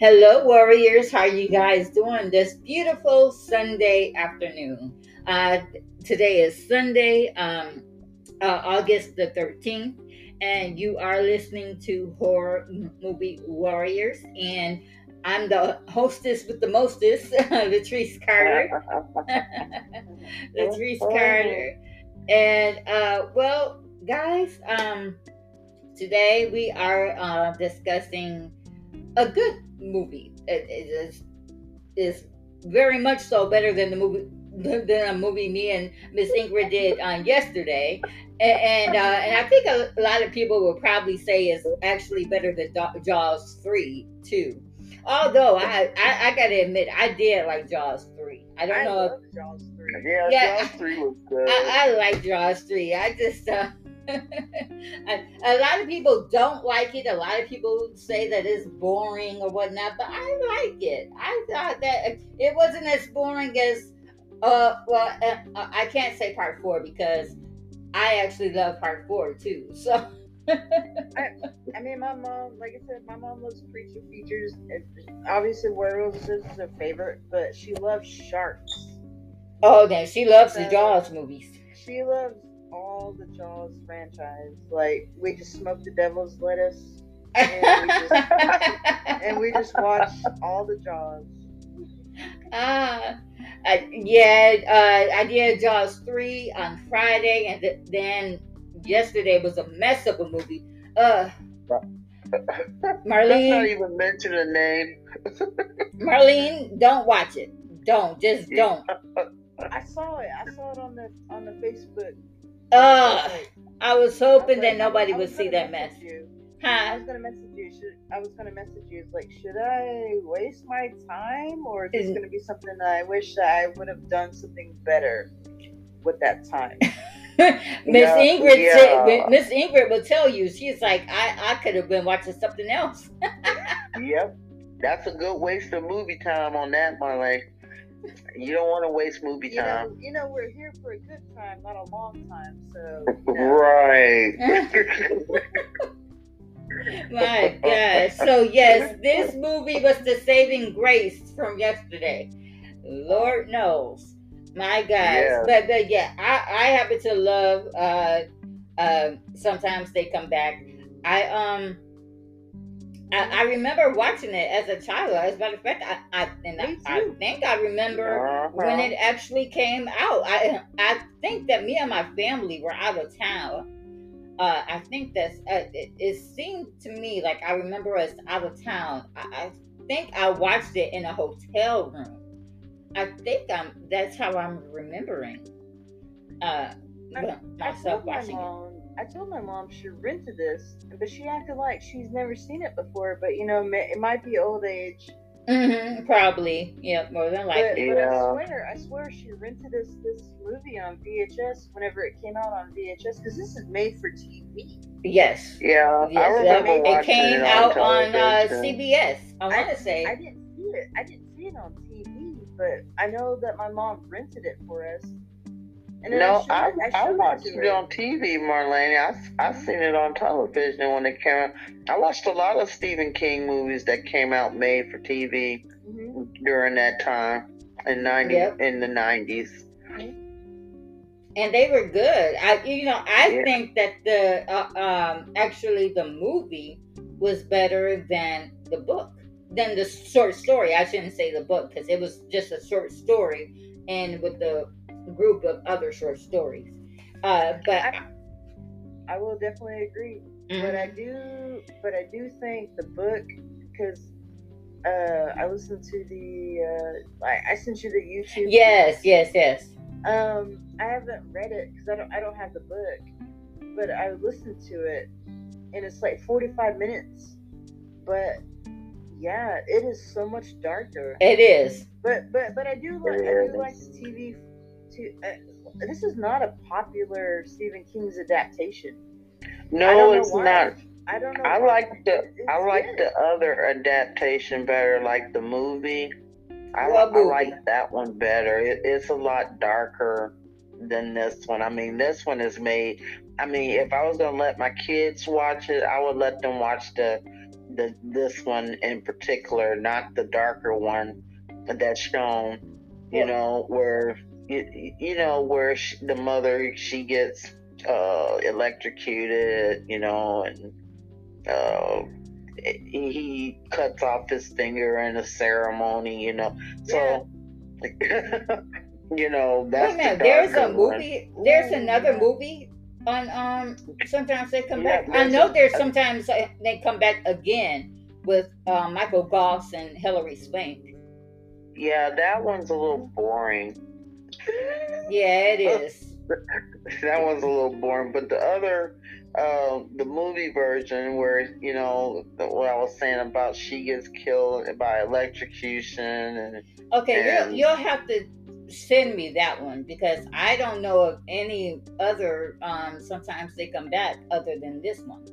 Hello, warriors. How are you guys doing this beautiful Sunday afternoon? Uh, today is Sunday, um, uh, August the 13th, and you are listening to Horror Movie Warriors. And I'm the hostess with the mostest, Latrice Carter. Latrice Carter. And, uh, well, guys, um, today we are uh, discussing a good movie. It, it is is very much so better than the movie than a movie me and Miss Ingrid did on yesterday, and and, uh, and I think a, a, lot of people will probably say is actually better than Jaws three too. Although I, I, I gotta admit I did like Jaws three. I don't I know. If, Jaws three. Yeah, yeah, Jaws three was good. I, I like Jaws three. I just uh, a lot of people don't like it. A lot of people say that it's boring or whatnot, but I like it. I thought that it wasn't as boring as, uh, well, uh, uh I can't say part four because I actually love part four too. So. I, I mean, my mom, like I said, my mom loves creature features. obviously, werewolves is her favorite, but she loves sharks. Oh, then she loves so, the Jaws movies. She loves all the Jaws franchise. Like we just smoked the devil's lettuce, and we just, and we just watched all the Jaws. Ah, uh, yeah, uh, I did Jaws three on Friday, and th- then yesterday was a mess of a movie. Uh, Marlene, not even mention a name. Marlene, don't watch it. Don't just don't. I saw it. I saw it on the on the Facebook uh, I was hoping that nobody would see that mess. You. Huh? I was gonna message you. Should, I was gonna message you. Like, should I waste my time, or is this gonna be something that I wish I would have done something better with that time? Miss Ingrid, yeah. Miss Ingrid will tell you. She's like, I, I could have been watching something else. yep, that's a good waste of movie time on that, Marley. You don't want to waste movie you time. Know, you know, we're here for a good time, not a long time. So, you know. right. My God. So, yes, this movie was the saving grace from yesterday. Lord knows. My God. Yeah. But, but yeah, I, I happen to love uh, uh, sometimes they come back. I um I, I, remember watching it as a child. As a matter of fact, I, I and I, I, think I remember uh-huh. when it actually came out. I I think that me and my family were out of town. Uh, I think that uh, it, it, seemed to me like I remember us out of town. I, I, think I watched it in a hotel room. I think I'm that's how I'm remembering. Uh, myself watching it. I told my mom she rented this, but she acted like she's never seen it before. But you know, it might be old age. Mm-hmm, probably, yeah, more than likely. But, but I swear, I swear, she rented this this movie on VHS whenever it came out on VHS because this is made for TV. Yes. Yeah, yes, I remember it, it came it out on uh, CBS. I want to say I didn't see it. I didn't see it on TV, but I know that my mom rented it for us no, I, I, I, watched it on TV, Marlene. I I seen it on television when it came out. I watched a lot of Stephen King movies that came out made for TV mm-hmm. during that time in ninety yep. in the 90s And they were good. I you know I yeah. think that the uh, um actually the movie was better than the book than the short story. I shouldn't say the book because it was just a short story, and with the group of other short stories. Uh, but I, I, will definitely agree. Mm-hmm. But I do, but I do think the book because uh, I listened to the uh, I, I sent you the YouTube. Yes, yes, yes. Um, I haven't read it because I don't I don't have the book, but I listened to it, and it's like forty five minutes. But yeah, it is so much darker. It is. But but but I do like I do like the TV to. Uh, this is not a popular Stephen King's adaptation. No, it's not. I don't know. I like the I like the other adaptation better, like the movie. I, I like that one better. It, it's a lot darker than this one. I mean, this one is made. I mean, if I was gonna let my kids watch it, I would let them watch the the this one in particular, not the darker one that's shown. You know where you, you know where she, the mother she gets uh, electrocuted. You know and. Uh, he cuts off his finger in a ceremony, you know. So, yeah. you know, that's Wait a minute, there's a movie. One. There's another movie on. Um, sometimes they come yeah, back. I know a, there's sometimes they come back again with uh, Michael Gross and Hilary Swank. Yeah, that one's a little boring. Yeah, it is. that one's a little boring, but the other uh, the movie version where you know what I was saying about she gets killed by electrocution and okay, and, you'll, you'll have to send me that one because I don't know of any other. Um, sometimes they come back other than this one.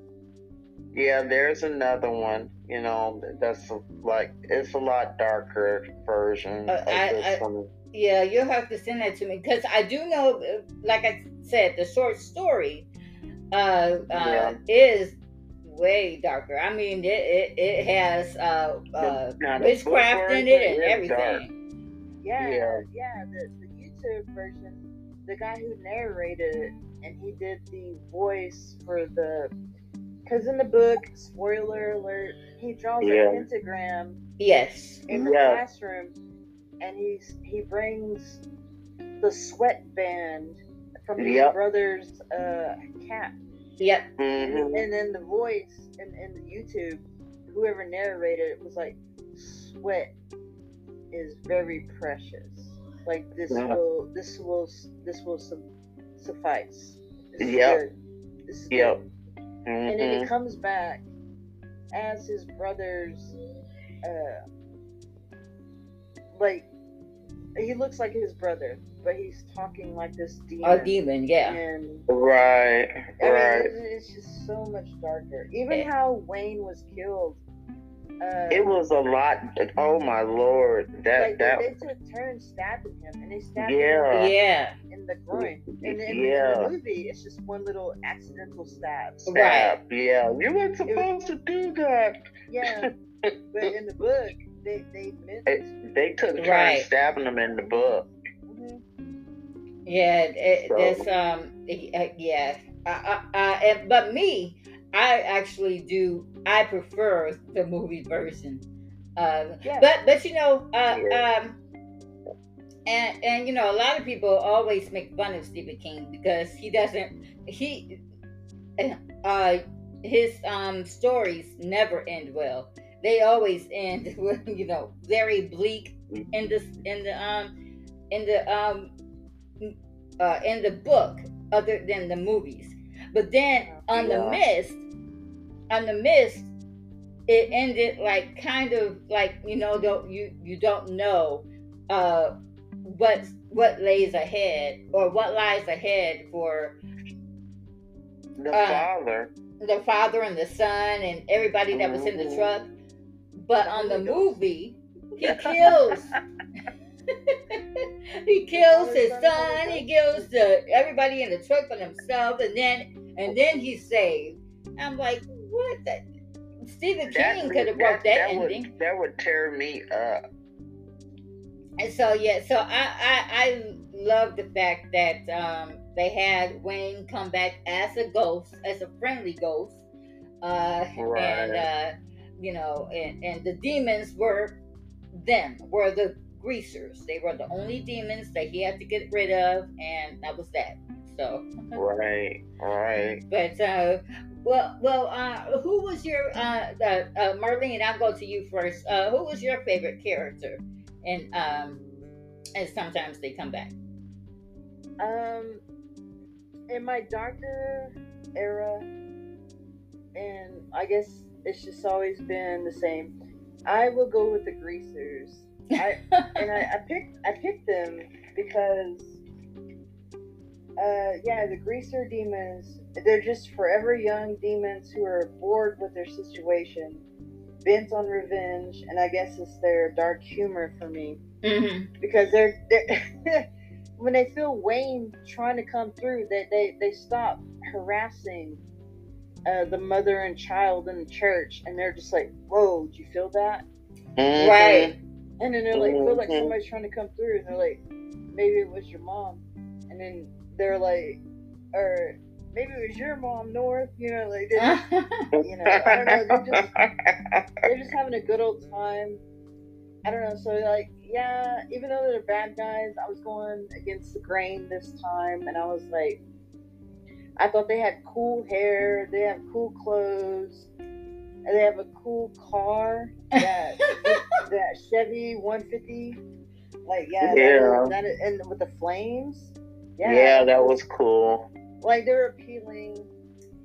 Yeah, there's another one. You know, that's like it's a lot darker version uh, I, I, Yeah, you'll have to send that to me because I do know, like I said, the short story uh, uh, yeah. is way darker. I mean, it it, it has uh, uh, witchcraft in it and everything. Yeah, yeah, yeah. The, the YouTube version, the guy who narrated it, and he did the voice for the. Because in the book, spoiler alert, he draws yeah. a pentagram. Yes. In the yeah. classroom, and he's he brings the sweatband from his yep. brother's uh, cat. Yep. Mm-hmm. And then the voice in, in the YouTube, whoever narrated it was like, "Sweat is very precious. Like this yeah. will this will this will su- suffice." Yep. Yep. Mm-hmm. And then he comes back as his brother's, uh, like he looks like his brother but he's talking like this demon. A demon, yeah. And right, I right. Mean, it's, it's, just so much darker. Even yeah. how Wayne was killed. Uh, it was a lot. Oh my lord! That like that they, they took turns stabbing him, and they stabbed yeah. him yeah. in the groin. And in, yeah. in the movie, it's just one little accidental stab. Stab. Right. Yeah, you weren't supposed was, to do that. Yeah, but in the book, they they it, they took turns right. stabbing him in the book. Yeah, it, so. it's um, yeah, uh, uh, uh, but me, I actually do. I prefer the movie version. Uh, yeah. But but you know, uh, yeah. um, and and you know, a lot of people always make fun of Stephen King because he doesn't. He, uh, his um stories never end well. They always end with you know very bleak in the in the um in the um uh, in the book other than the movies. But then on yeah. the mist, on the mist, it ended like kind of like you know don't you you don't know uh what what lays ahead or what lies ahead for the uh, father the father and the son and everybody that was in the mm-hmm. truck but on the movie he kills he kills his son. He kills the everybody in the truck and himself, and then and then he's saved. I'm like, what? The? Stephen King could have wrote that, that, ending. Would, that would tear me up. And so yeah, so I I, I love the fact that um, they had Wayne come back as a ghost, as a friendly ghost, uh, right. and uh, you know, and and the demons were them, were the greasers. They were the only demons that he had to get rid of, and that was that. So right, right. But uh, well, well, uh, who was your uh, uh, uh, Marlene? I'll go to you first. Uh, who was your favorite character? And um, and sometimes they come back. Um, in my darker era, and I guess it's just always been the same. I will go with the greasers I and I, I picked I picked them because uh, yeah, the greaser demons, they're just forever young demons who are bored with their situation, bent on revenge, and I guess it's their dark humor for me. Mm-hmm. Because they're, they're when they feel Wayne trying to come through, they, they, they stop harassing uh, the mother and child in the church, and they're just like, "Whoa, did you feel that?" Mm-hmm. Right. And then they're like, mm-hmm. feel like mm-hmm. somebody's trying to come through, and they're like, maybe it was your mom, and then they're like, or maybe it was your mom, North. You know, like they you know, I don't know. They're just they're just having a good old time. I don't know. So like, yeah, even though they're bad guys, I was going against the grain this time, and I was like, I thought they had cool hair, they have cool clothes, and they have a cool car. That that Chevy 150. Like yeah, yeah. That, that, and with the flames. Yeah, yeah, that was cool. Like they're appealing.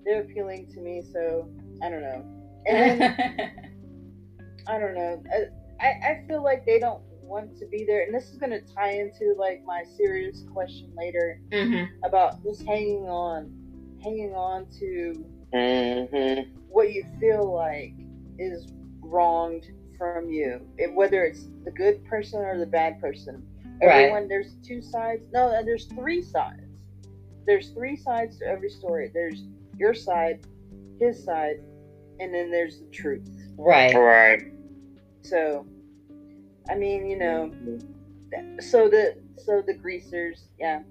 They're appealing to me, so I don't know. And then, I don't know. I, I feel like they don't want to be there, and this is going to tie into like my serious question later mm-hmm. about just hanging on, hanging on to mm-hmm. what you feel like is wronged from you, it, whether it's the good person or the bad person. Right. Everyone, there's two sides. No, there's three sides. There's three sides to every story. There's your side, his side, and then there's the truth. Right. Right. So I mean, you know, so the so the greasers, yeah,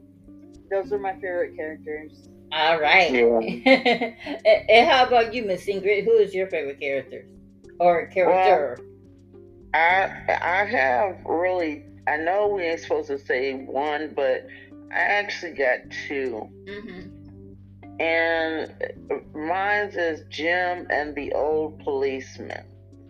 those are my favorite characters. All right. Yeah. and how about you, Miss Ingrid? Who is your favorite character or character? Well, I I have really. I know we ain't supposed to say one, but I actually got 2 mm-hmm. And mine is Jim and the old policeman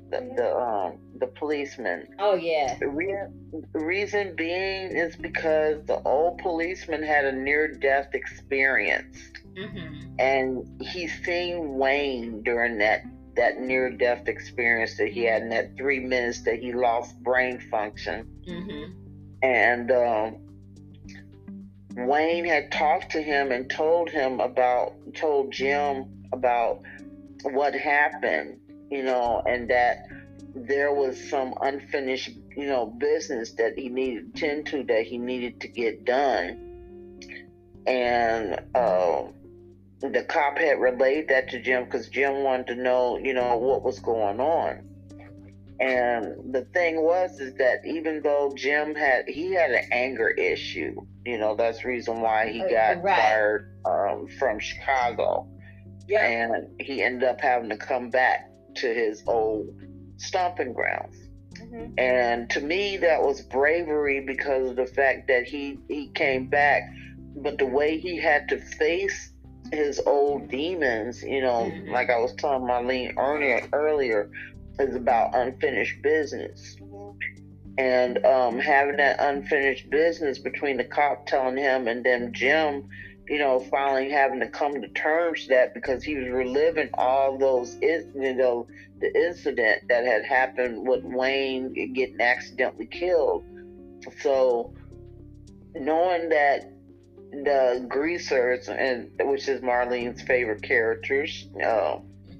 the, the um the policeman. Oh yeah. The re- reason being is because the old policeman had a near death experience, mm-hmm. and he seen Wayne during that that near death experience that he had in that three minutes that he lost brain function, mm-hmm. and. Um, Wayne had talked to him and told him about, told Jim about what happened you know, and that there was some unfinished, you know, business that he needed to tend to that he needed to get done. And uh, the cop had relayed that to Jim because Jim wanted to know, you know, what was going on. And the thing was is that even though Jim had he had an anger issue, you know, that's the reason why he got right. fired um, from Chicago. Yeah. And he ended up having to come back to his old stomping grounds. Mm-hmm. And to me, that was bravery because of the fact that he, he came back, but the way he had to face his old demons, you know, mm-hmm. like I was telling Marlene earlier, earlier, is about unfinished business. Mm-hmm. And um, having that unfinished business between the cop telling him and then Jim you know, finally having to come to terms with that because he was reliving all those, you know, the incident that had happened with Wayne getting accidentally killed. So, knowing that the greasers, and which is Marlene's favorite characters, uh,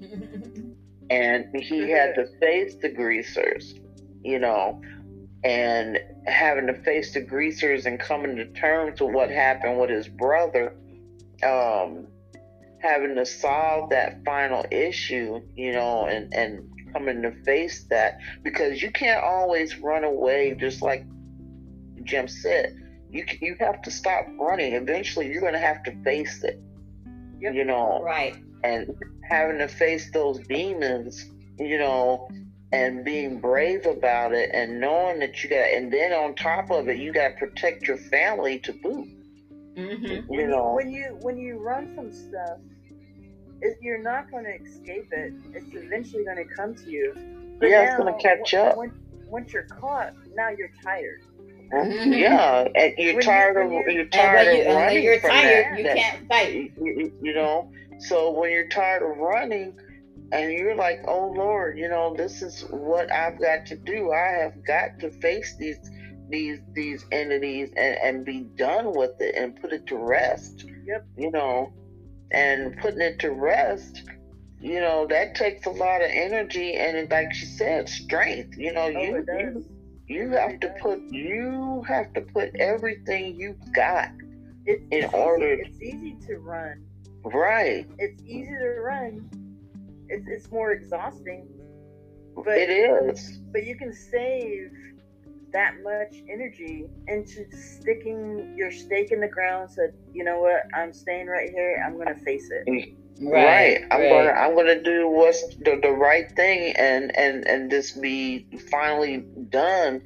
and he had to face the greasers, you know, and having to face the greasers and coming to terms with what happened with his brother, um, having to solve that final issue, you know, and, and coming to face that because you can't always run away, just like Jim said. You, you have to stop running. Eventually, you're going to have to face it. Yep. You know, right? And having to face those demons, you know, and being brave about it and knowing that you got and then on top of it you got to protect your family to boot mm-hmm. you know. When you when you run from stuff it, you're not going to escape it. It's eventually going to come to you. But yeah now, it's going to catch up. when, once you're caught now you're tired. Mm-hmm. yeah and you're when tired you, of you're, tired of you, running you're from tired that, you can't fight. you, you know? So when you're tired of running and you're like, oh Lord, you know, this is what I've got to do. I have got to face these these these entities and, and be done with it and put it to rest. Yep. You know, and putting it to rest, you know, that takes a lot of energy and like she said, strength. You know, oh, you, you you have to put you have to put everything you've got it's, in it's order. It's easy to run Right. It's easy to run. It's it's more exhausting. But it is. But you can save that much energy into sticking your stake in the ground. Said, you know what? I'm staying right here. I'm gonna face it. Right. right. I'm right. gonna I'm gonna do what's the, the right thing and and and just be finally done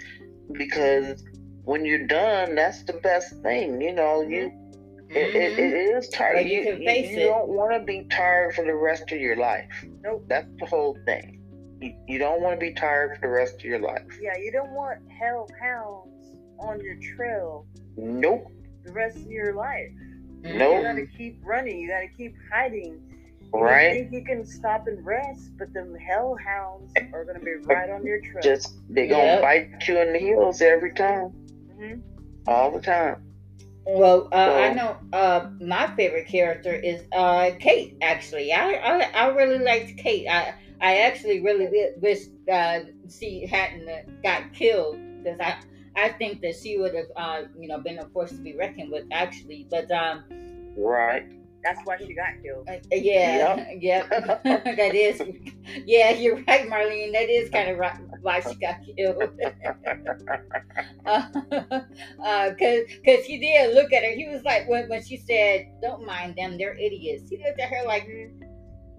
because when you're done, that's the best thing. You know, you mm-hmm. it, it, it is tired. you, you, can face you, you it. don't want to be tired for the rest of your life. Nope. That's the whole thing. You, you don't want to be tired for the rest of your life. Yeah, you don't want hell hounds on your trail. Nope. The rest of your life. Nope. You gotta keep running. You gotta keep hiding. Right. You think you can stop and rest, but the hellhounds are gonna be right on your trail. Just they gonna yep. bite you in the heels every time. Mm-hmm. All the time. Well, uh, so, I know uh, my favorite character is uh, Kate. Actually, I, I I really liked Kate. I I actually really wish uh, she hadn't got killed because I I think that she would have uh, you know been a force to be reckoned with. Actually, but um, right. That's why she got killed. Uh, yeah, yep. yep. that is. Yeah, you're right, Marlene. That is kind of right, why she got killed. uh, uh, cause, cause he did look at her. He was like, when, when she said, "Don't mind them, they're idiots." He looked at her like,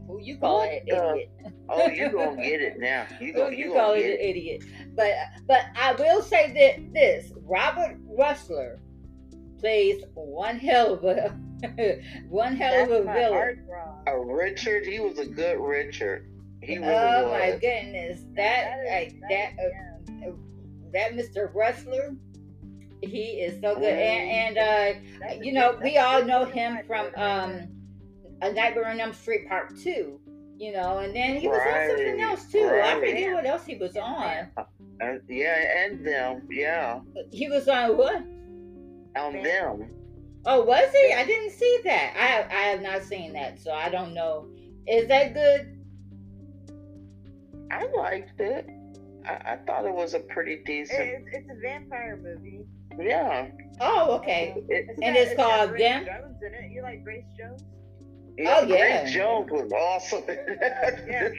"Who you call it idiot?" oh, you gonna get it now. You gonna, Who you, you call it an idiot? But, but I will say that this Robert Rusler plays one hell of a one hell That's of a villain. A Richard, he was a good Richard. He really oh was. my goodness, that that that, uh, that Mr. Rusler, he is so good. And, and uh, you know, we all know him from um, A Nightmare on Elm Street Part Two. You know, and then he was right, on something else too. Right. I forget what else he was on. Uh, yeah, and Vamp, yeah. He was on what? On Vamp. Oh, was he? I didn't see that. I I have not seen that, so I don't know. Is that good? I liked it. I, I thought it was a pretty decent. It's, it's a vampire movie. Yeah. Oh, okay. It, and it's, it's called Grace Them. Jones in it. You like Grace Jones? Oh, yeah, oh yeah. Grace Jones was awesome. yeah.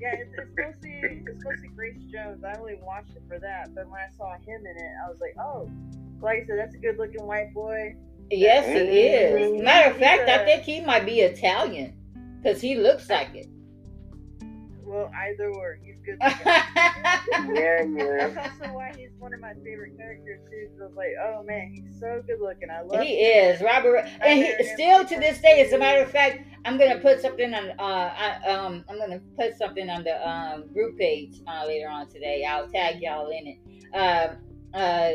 Yeah, it's, it's supposed to be it's supposed to be Grace Jones. I only watched it for that, but when I saw him in it, I was like, oh, like I said, that's a good looking white boy. Yes, he is. Matter of fact, I think he might be Italian because he looks like it. Well, either or, he's good. yeah, yeah. That's also why he's one of my favorite characters too. I was like, oh man, he's so good looking. I love. He him. is Robert, and he, still to this day. As a matter of fact, I'm gonna put something on. Uh, I, um, I'm gonna put something on the um group page uh, later on today. I'll tag y'all in it. Um, uh,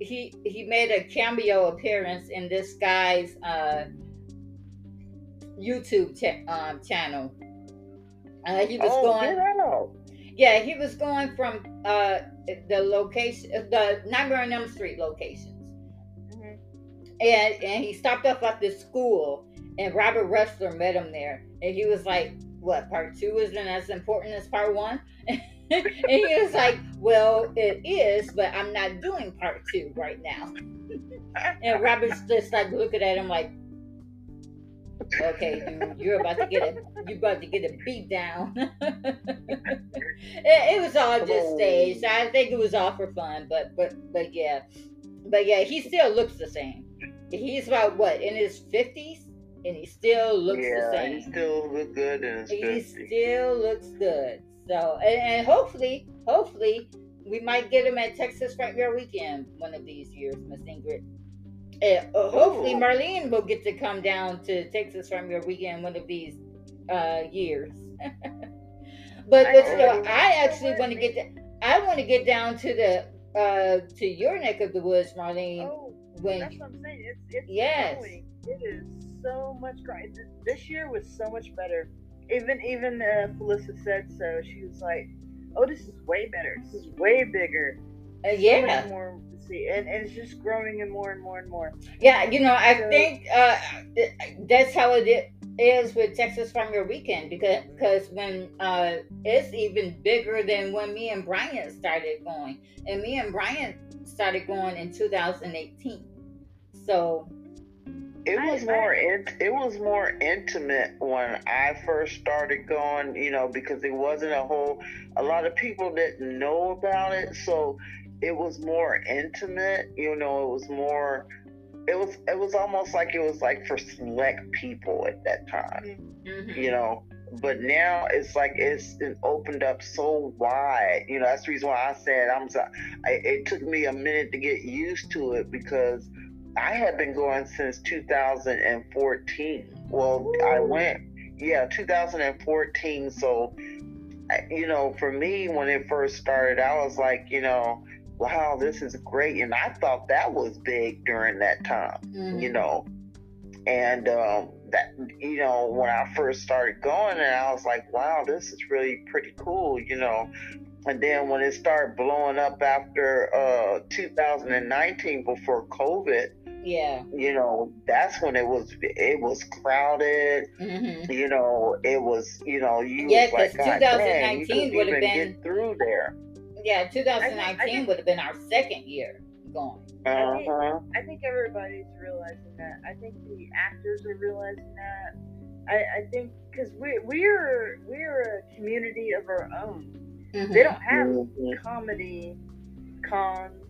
he he made a cameo appearance in this guy's uh, YouTube um, channel. Uh, he was oh, going. Yeah, he was going from uh, the location, the Nightmare on Elm Street locations, mm-hmm. and and he stopped off at the school, and Robert Rusler met him there, and he was like, "What part two isn't as important as part one?" and he was like, Well, it is, but I'm not doing part two right now. and Robert's just like looking at him like, Okay, dude, you're about to get a you're about to get a beat down. it, it, was all just staged. I think it was all for fun, but but but yeah. But yeah, he still looks the same. He's about what, in his fifties? And he still looks yeah, the same. He still looks good in his He 50s. still looks good. So, and, and hopefully, hopefully, we might get him at Texas Frightmare Weekend one of these years, Miss Ingrid. Uh, hopefully, Marlene will get to come down to Texas Frightmare Weekend one of these uh, years. but, but still, I actually want to get to, I want to get down to the uh, to your neck of the woods, Marlene. Oh, when that's what I'm saying. It's, it's yes. Growing. It is so much growing. This year was so much better even even uh, Felissa said so. She was like, "Oh, this is way better. This is way bigger. Uh, yeah, so more see, and, and it's just growing and more and more and more. Yeah, you know, I so, think uh, that's how it is with Texas Frightmare Weekend because because when uh, it's even bigger than when me and Brian started going, and me and Brian started going in 2018. So it was more it, it was more intimate when I first started going, you know, because it wasn't a whole a lot of people didn't know about it, so it was more intimate, you know, it was more it was it was almost like it was like for select people at that time. Mm-hmm. You know, but now it's like it's it opened up so wide. You know, that's the reason why I said I'm. I, it took me a minute to get used to it because I had been going since 2014. Well, I went, yeah, 2014. So, you know, for me, when it first started, I was like, you know, wow, this is great. And I thought that was big during that time, mm-hmm. you know. And um, that, you know, when I first started going, and I was like, wow, this is really pretty cool, you know. And then when it started blowing up after uh, 2019, before COVID, yeah you know that's when it was it was crowded mm-hmm. you know it was you know you yeah because like, 2019 would have been get through there yeah 2019 would have been our second year going uh-huh. I, think, I think everybody's realizing that i think the actors are realizing that i, I think because we we're we're a community of our own mm-hmm. they don't have mm-hmm. comedy cons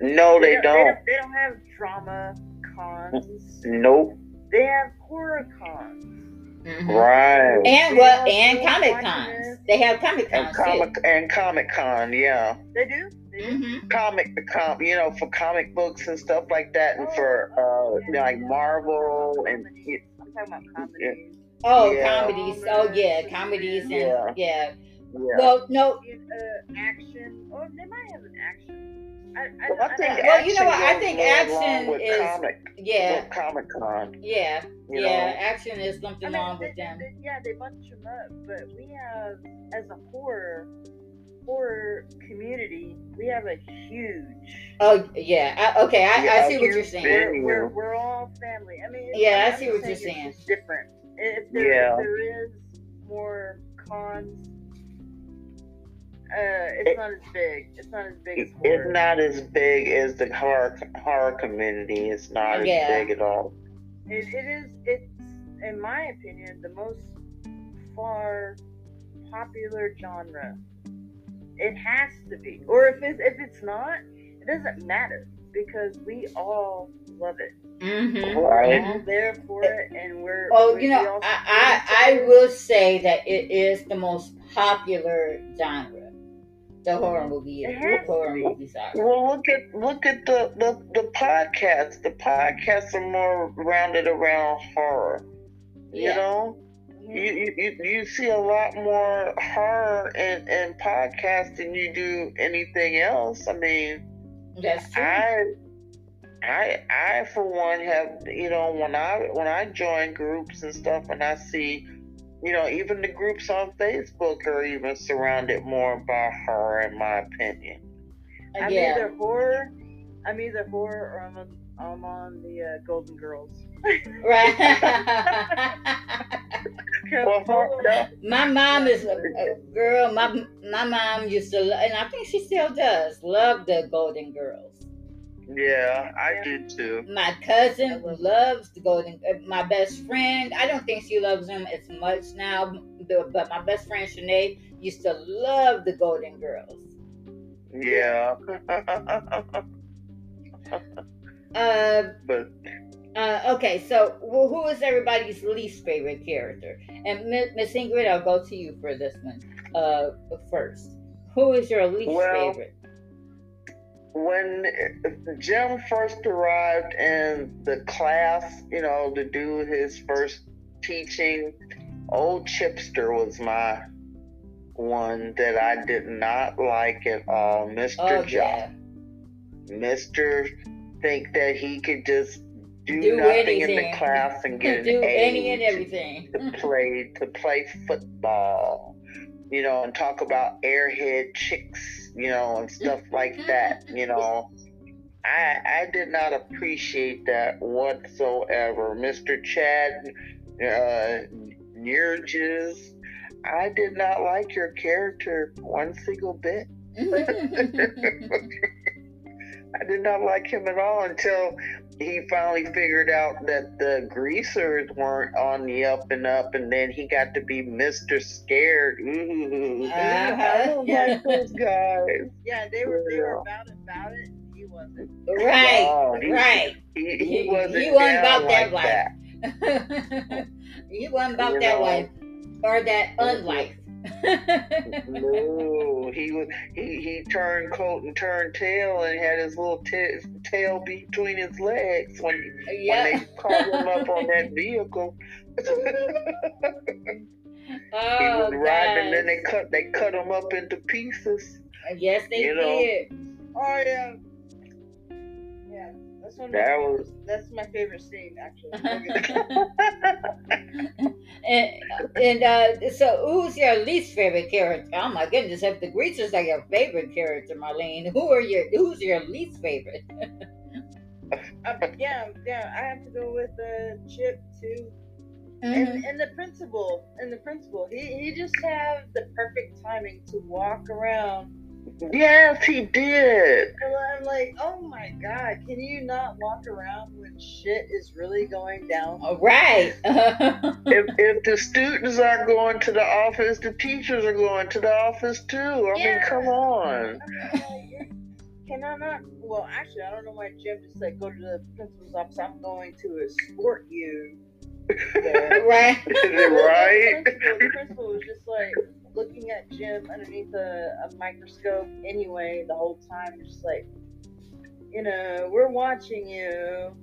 no, they, they don't. don't. They don't have drama cons. Nope. They have horror cons. Mm-hmm. Right. And what? And comic cons. They have comic cons and comic and comic con. Yeah. They do. Mm-hmm. Comic the com, you know, for comic books and stuff like that, and oh, for uh, yeah. like Marvel and. I'm talking about comedies. Oh, yeah. comedies. Oh, yeah, comedies and yeah. yeah. Well, no. Uh, action. Oh, they might have an action I, I, well, I think well, you know what? I think action is comic, yeah, Comic Con. Yeah, yeah, know? action is something I mean, wrong they, with them. They, yeah, they bunch them up, but we have as a horror horror community, we have a huge. Oh yeah, I, okay, I, yeah, I see what you're saying. We're, we're, we're, all family. I mean, yeah, I see what you're saying. different. If there, yeah. if there is more cons uh, it's it, not as big. It's not as big as horror. It's not as big as the horror horror community. It's not yeah. as big at all. It, it is. It's in my opinion the most far popular genre. It has to be, or if it's if it's not, it doesn't matter because we all love it. Mm-hmm. We're all there for it, and we're. Oh, you know, I I, I will say that it is the most popular genre the horror movie yeah mm-hmm. the horror movie, are. Well, look at look at the the the podcasts. The podcasts are more rounded around horror. Yeah. Mm-hmm. You know, you, you you see a lot more horror in in podcasts than you do anything else. I mean, that's true. I I I for one have you know when I when I join groups and stuff and I see you know, even the groups on Facebook are even surrounded more by horror, in my opinion. I'm yeah. either horror, I'm either horror or I'm on, I'm on the uh, Golden Girls. right. my mom is a, a, girl. My my mom used to, and I think she still does, love the Golden Girls. Yeah, I do too. My cousin loves the Golden. Uh, my best friend, I don't think she loves them as much now, but my best friend Sinead used to love the Golden Girls. Yeah. uh, but. Uh, okay, so well, who is everybody's least favorite character? And Miss Ingrid, I'll go to you for this one uh, first. Who is your least well, favorite? When Jim first arrived in the class, you know, to do his first teaching, old Chipster was my one that I did not like at all. Mr. Oh, yeah. Mr. Think that he could just do, do nothing anything. in the class and get do any and everything to play to play football you know, and talk about airhead chicks, you know, and stuff like that, you know. I I did not appreciate that whatsoever. Mr. Chad uh Nurges, I did not like your character one single bit. I did not like him at all until he finally figured out that the greasers weren't on the up and up, and then he got to be Mister Scared. Ooh, uh-huh. I don't yeah. like those guys. Yeah, they were they were about it, about it. He wasn't. Right, oh, he, right. He, he, he wasn't. He wasn't about that life. That. he wasn't about you that know, life or that unlife no, he was he he turned coat and turned tail and had his little t- tail between his legs when, yeah. when they caught him up on that vehicle. oh, he was oh, riding, and then they cut they cut him up into pieces. Yes, they you did. Know? Oh yeah. That's one that was that's my favorite scene actually. and and uh, so who's your least favorite character? Oh my goodness, if the Greasers are your favorite character, Marlene, who are your who's your least favorite? uh, yeah, yeah, I have to go with uh, Chip too. Mm-hmm. And, and the principal, and the principal, he, he just have the perfect timing to walk around Yes, he did. And I'm like, oh my god, can you not walk around when shit is really going down? All right. if, if the students aren't going to the office, the teachers are going to the office too. I yeah. mean, come on. can I not? Well, actually, I don't know why Jim just said go to the principal's office. I'm going to escort you. right. right. The principal, the principal was just like looking at Jim underneath a, a microscope anyway the whole time. Just like, you know, we're watching you.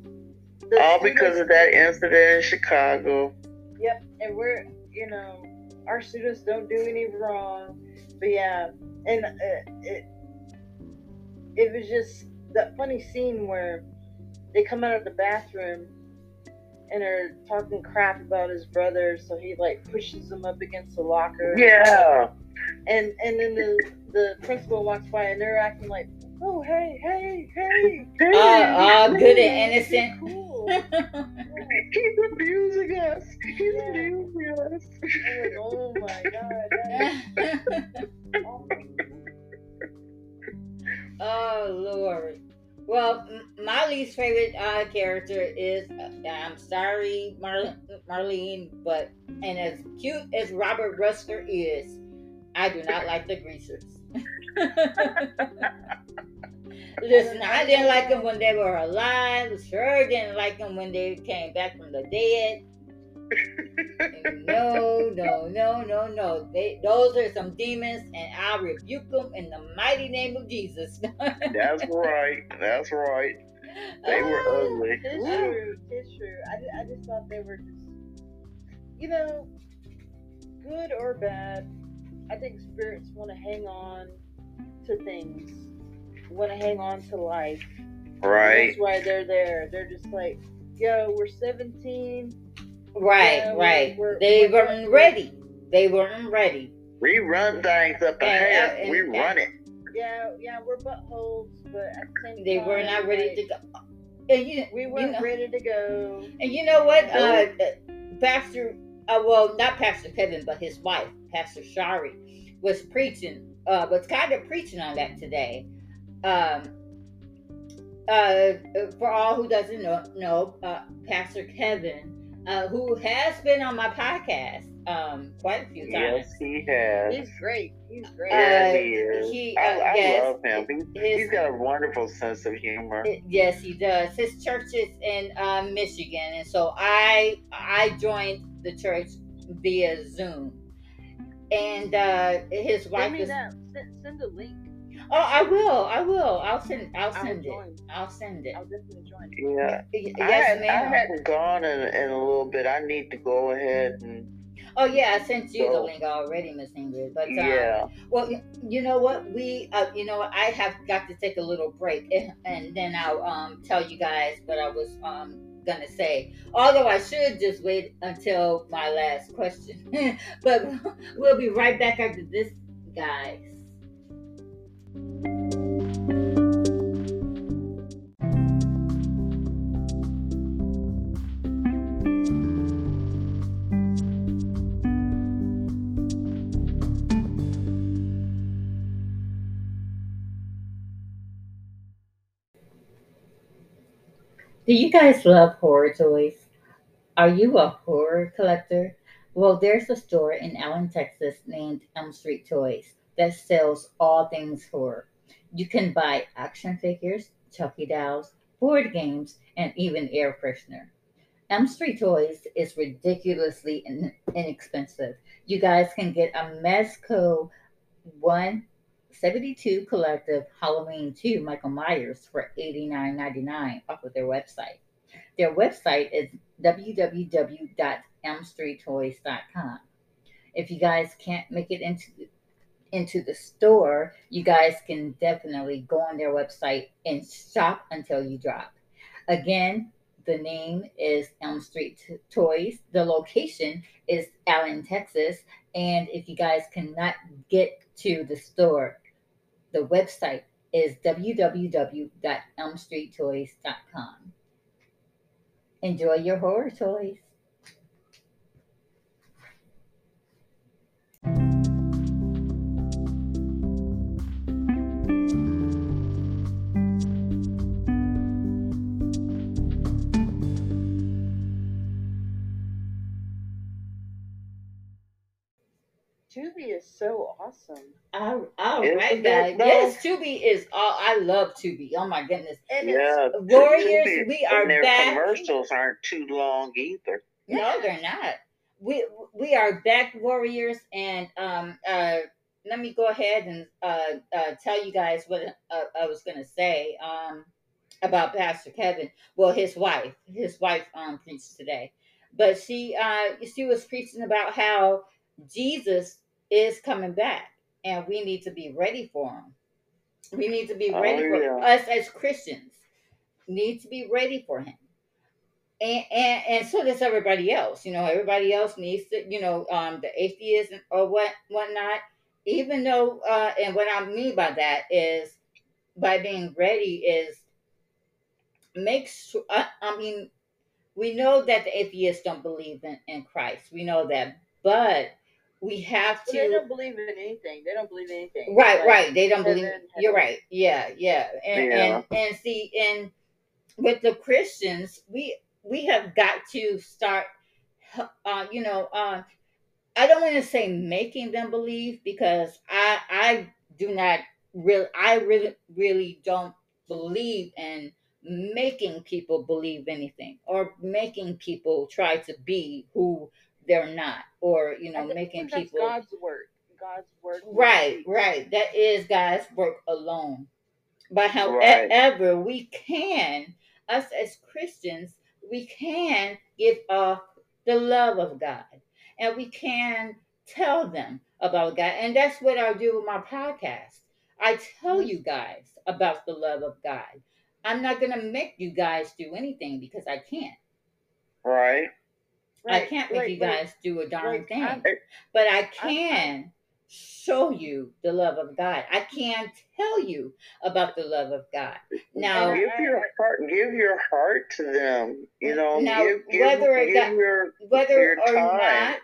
The All because of that incident in Chicago. Yep, and we're, you know, our students don't do any wrong. But yeah, and uh, it, it was just that funny scene where they come out of the bathroom and are talking crap about his brother, so he like pushes him up against the locker. Yeah. And and then the the principal walks by and they're acting like, oh hey hey hey. hey uh, uh, good and innocent. Cool. He's abusing us. He's yeah. abusing us. Like, oh my god. oh Lord. Well, my least favorite uh, character is uh, I'm sorry, Mar- Marlene, but and as cute as Robert Rusler is, I do not like the Greasers. Listen, I didn't like them when they were alive. Sure didn't like them when they came back from the dead no, no, no, no, no. They, those are some demons, and I rebuke them in the mighty name of Jesus. That's right. That's right. They were uh, ugly. It's true. It's true. I, I just thought they were just, you know, good or bad. I think spirits want to hang on to things, want to hang on to life. Right. That's why they're there. They're just like, yo, we're 17 Right, yeah, right. We're, they we're, weren't ready. They weren't ready. We run things up ahead. And, we and, run it. Yeah, yeah, we're buttholes, but at the same they time, were not ready like, to go. And you, we weren't you know, ready to go. And you know what? Uh, Pastor, uh, well, not Pastor Kevin, but his wife, Pastor Shari, was preaching, uh, was kind of preaching on that today. Um, uh, for all who doesn't know, know uh, Pastor Kevin uh, who has been on my podcast um, quite a few times. Yes, he has. He's great. He's great. Yeah, uh, he is. He, uh, I, I yes, love him. He, his, he's got a wonderful sense of humor. Yes, he does. His church is in uh, Michigan, and so I I joined the church via Zoom, and uh, his wife is. Send, send a link Oh, I will. I will. I'll send. I'll send it. I'll send it. I'll definitely join. Yeah. Yes, I, had, ma'am. I hadn't gone in, in a little bit. I need to go ahead and. Oh yeah, I sent you so, the link already, Miss Ingrid. But um, yeah. Well, you know what? We, uh, you know, I have got to take a little break, and then I'll um, tell you guys what I was um, gonna say. Although I should just wait until my last question. but we'll be right back after this, guys. Do you guys love horror toys? Are you a horror collector? Well, there's a store in Allen, Texas named Elm Street Toys that sells all things horror. You can buy action figures, Chucky dolls, board games, and even air freshener. Elm Street Toys is ridiculously in- inexpensive. You guys can get a Mezco 172 Collective Halloween 2 Michael Myers for $89.99 off of their website. Their website is www.elmstreettoys.com. If you guys can't make it into into the store, you guys can definitely go on their website and shop until you drop. Again, the name is Elm Street Toys. The location is Allen, Texas. And if you guys cannot get to the store, the website is www.elmstreettoys.com. Enjoy your horror toys. Tubi is so awesome. All, all right, guys. Yes, Tubi is. All, I love Tubi. Oh my goodness. And yeah, Warriors. Tubi, we are their back. Commercials aren't too long either. No, they're not. We we are back, Warriors, and um uh. Let me go ahead and uh, uh, tell you guys what uh, I was going to say um, about Pastor Kevin. Well, his wife, his wife um, preached today, but she uh, she was preaching about how Jesus is coming back, and we need to be ready for him. We need to be oh, ready oh, for us as Christians. Need to be ready for him. And, and and so does everybody else. You know, everybody else needs to, you know, um, the atheists or what whatnot. Even though, uh, and what I mean by that is, by being ready is make sure. I, I mean, we know that the atheists don't believe in, in Christ. We know that, but we have to. Well, they don't believe in anything. They don't believe in anything. Right, like, right. They don't believe. You're right. Yeah, yeah. And yeah. and and see, and with the Christians, we we have got to start. Uh, you know, uh, I don't want to say making them believe because I I do not really I really really don't believe in making people believe anything or making people try to be who they're not, or you know, making people God's work. God's work. Right, right. That is God's work alone. But however, right. we can, us as Christians, we can give off the love of God, and we can tell them about God, and that's what I do with my podcast. I tell mm-hmm. you guys about the love of God. I'm not going to make you guys do anything because I can't. Right. Right, I can't make right, you guys right. do a darn thing, I, but I can I, show you the love of God. I can tell you about the love of God. Now, give your heart, give your heart to them. You know, now give, whether give, give your, whether your or not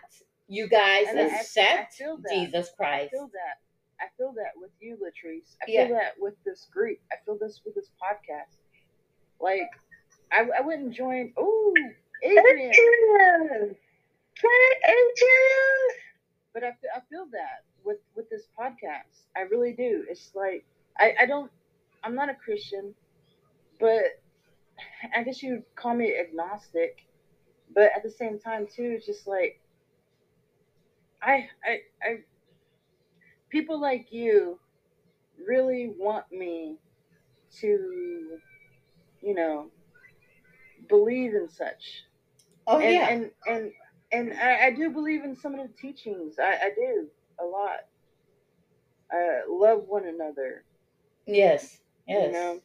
you guys and accept I, Jesus Christ. I feel that. I feel that with you, Latrice. I feel that with this group. I feel this with this podcast. Like, I, I wouldn't join. Oh, Adrian. Adrian. But I, I feel that with with this podcast. I really do. It's like I, I don't I'm not a Christian, but I guess you'd call me agnostic. But at the same time too, it's just like I I I people like you really want me to, you know, believe in such. Oh and, yeah, and and and I, I, do believe in some of the teachings. I, I do a lot. Uh, love one another. Yes, yes. You know,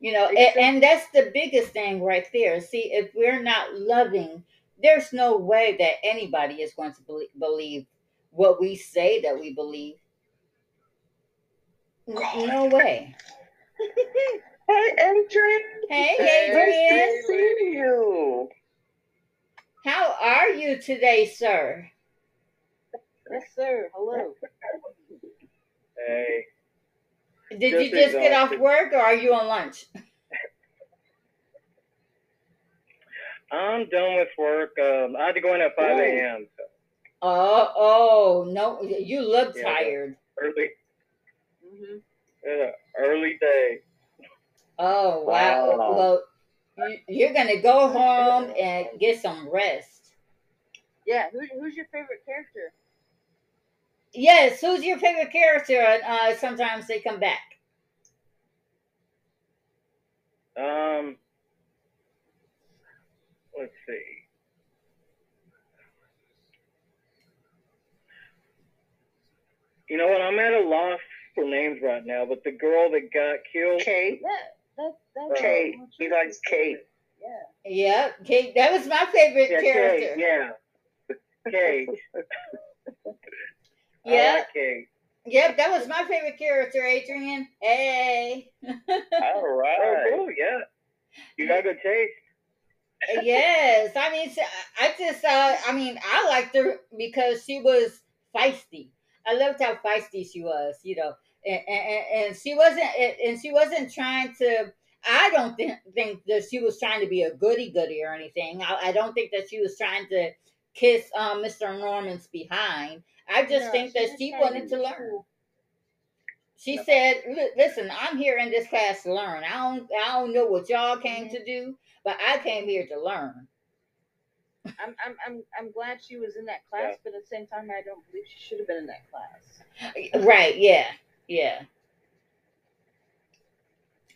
you know and, and that's the biggest thing right there. See, if we're not loving, there's no way that anybody is going to believe, believe what we say that we believe. No way. hey, Adrian. Hey, Adrian. Nice to see you. How are you today, sir? Yes, sir. Hello. Hey. Did just you just exhausted. get off work or are you on lunch? I'm done with work. Um, I had to go in at 5 a.m. So. Oh, oh, no. You look yeah, tired. Early. Mm-hmm. Yeah, early day. Oh, wow. wow. Well, you're going to go home and get some rest. Yeah. Who, who's your favorite character? Yes. Who's your favorite character? Uh, sometimes they come back. Um, let's see. You know what? I'm at a loss for names right now, but the girl that got killed. Kate. Yeah, that, that's Kate. He likes Kate. Yeah. Yeah, Kate. That was my favorite yeah, character. Kate, yeah. Kate. yeah. Like Kate. Yep, that was my favorite character, Adrian. Hey. All right. Oh, cool. Yeah. You got good taste. yes, I mean, I just, uh, I mean, I liked her because she was feisty. I loved how feisty she was, you know, and, and, and she wasn't, and she wasn't trying to. I don't think think that she was trying to be a goody goody or anything. I, I don't think that she was trying to kiss um, Mr. Norman's behind. I just no, think that she wanted to learn. She said, "Listen, I'm here in this class to learn. I don't, I don't know what y'all came mm-hmm. to do, but I came here to learn." I'm, I'm, I'm, I'm glad she was in that class, yeah. but at the same time, I don't believe she should have been in that class. Right? Yeah, yeah.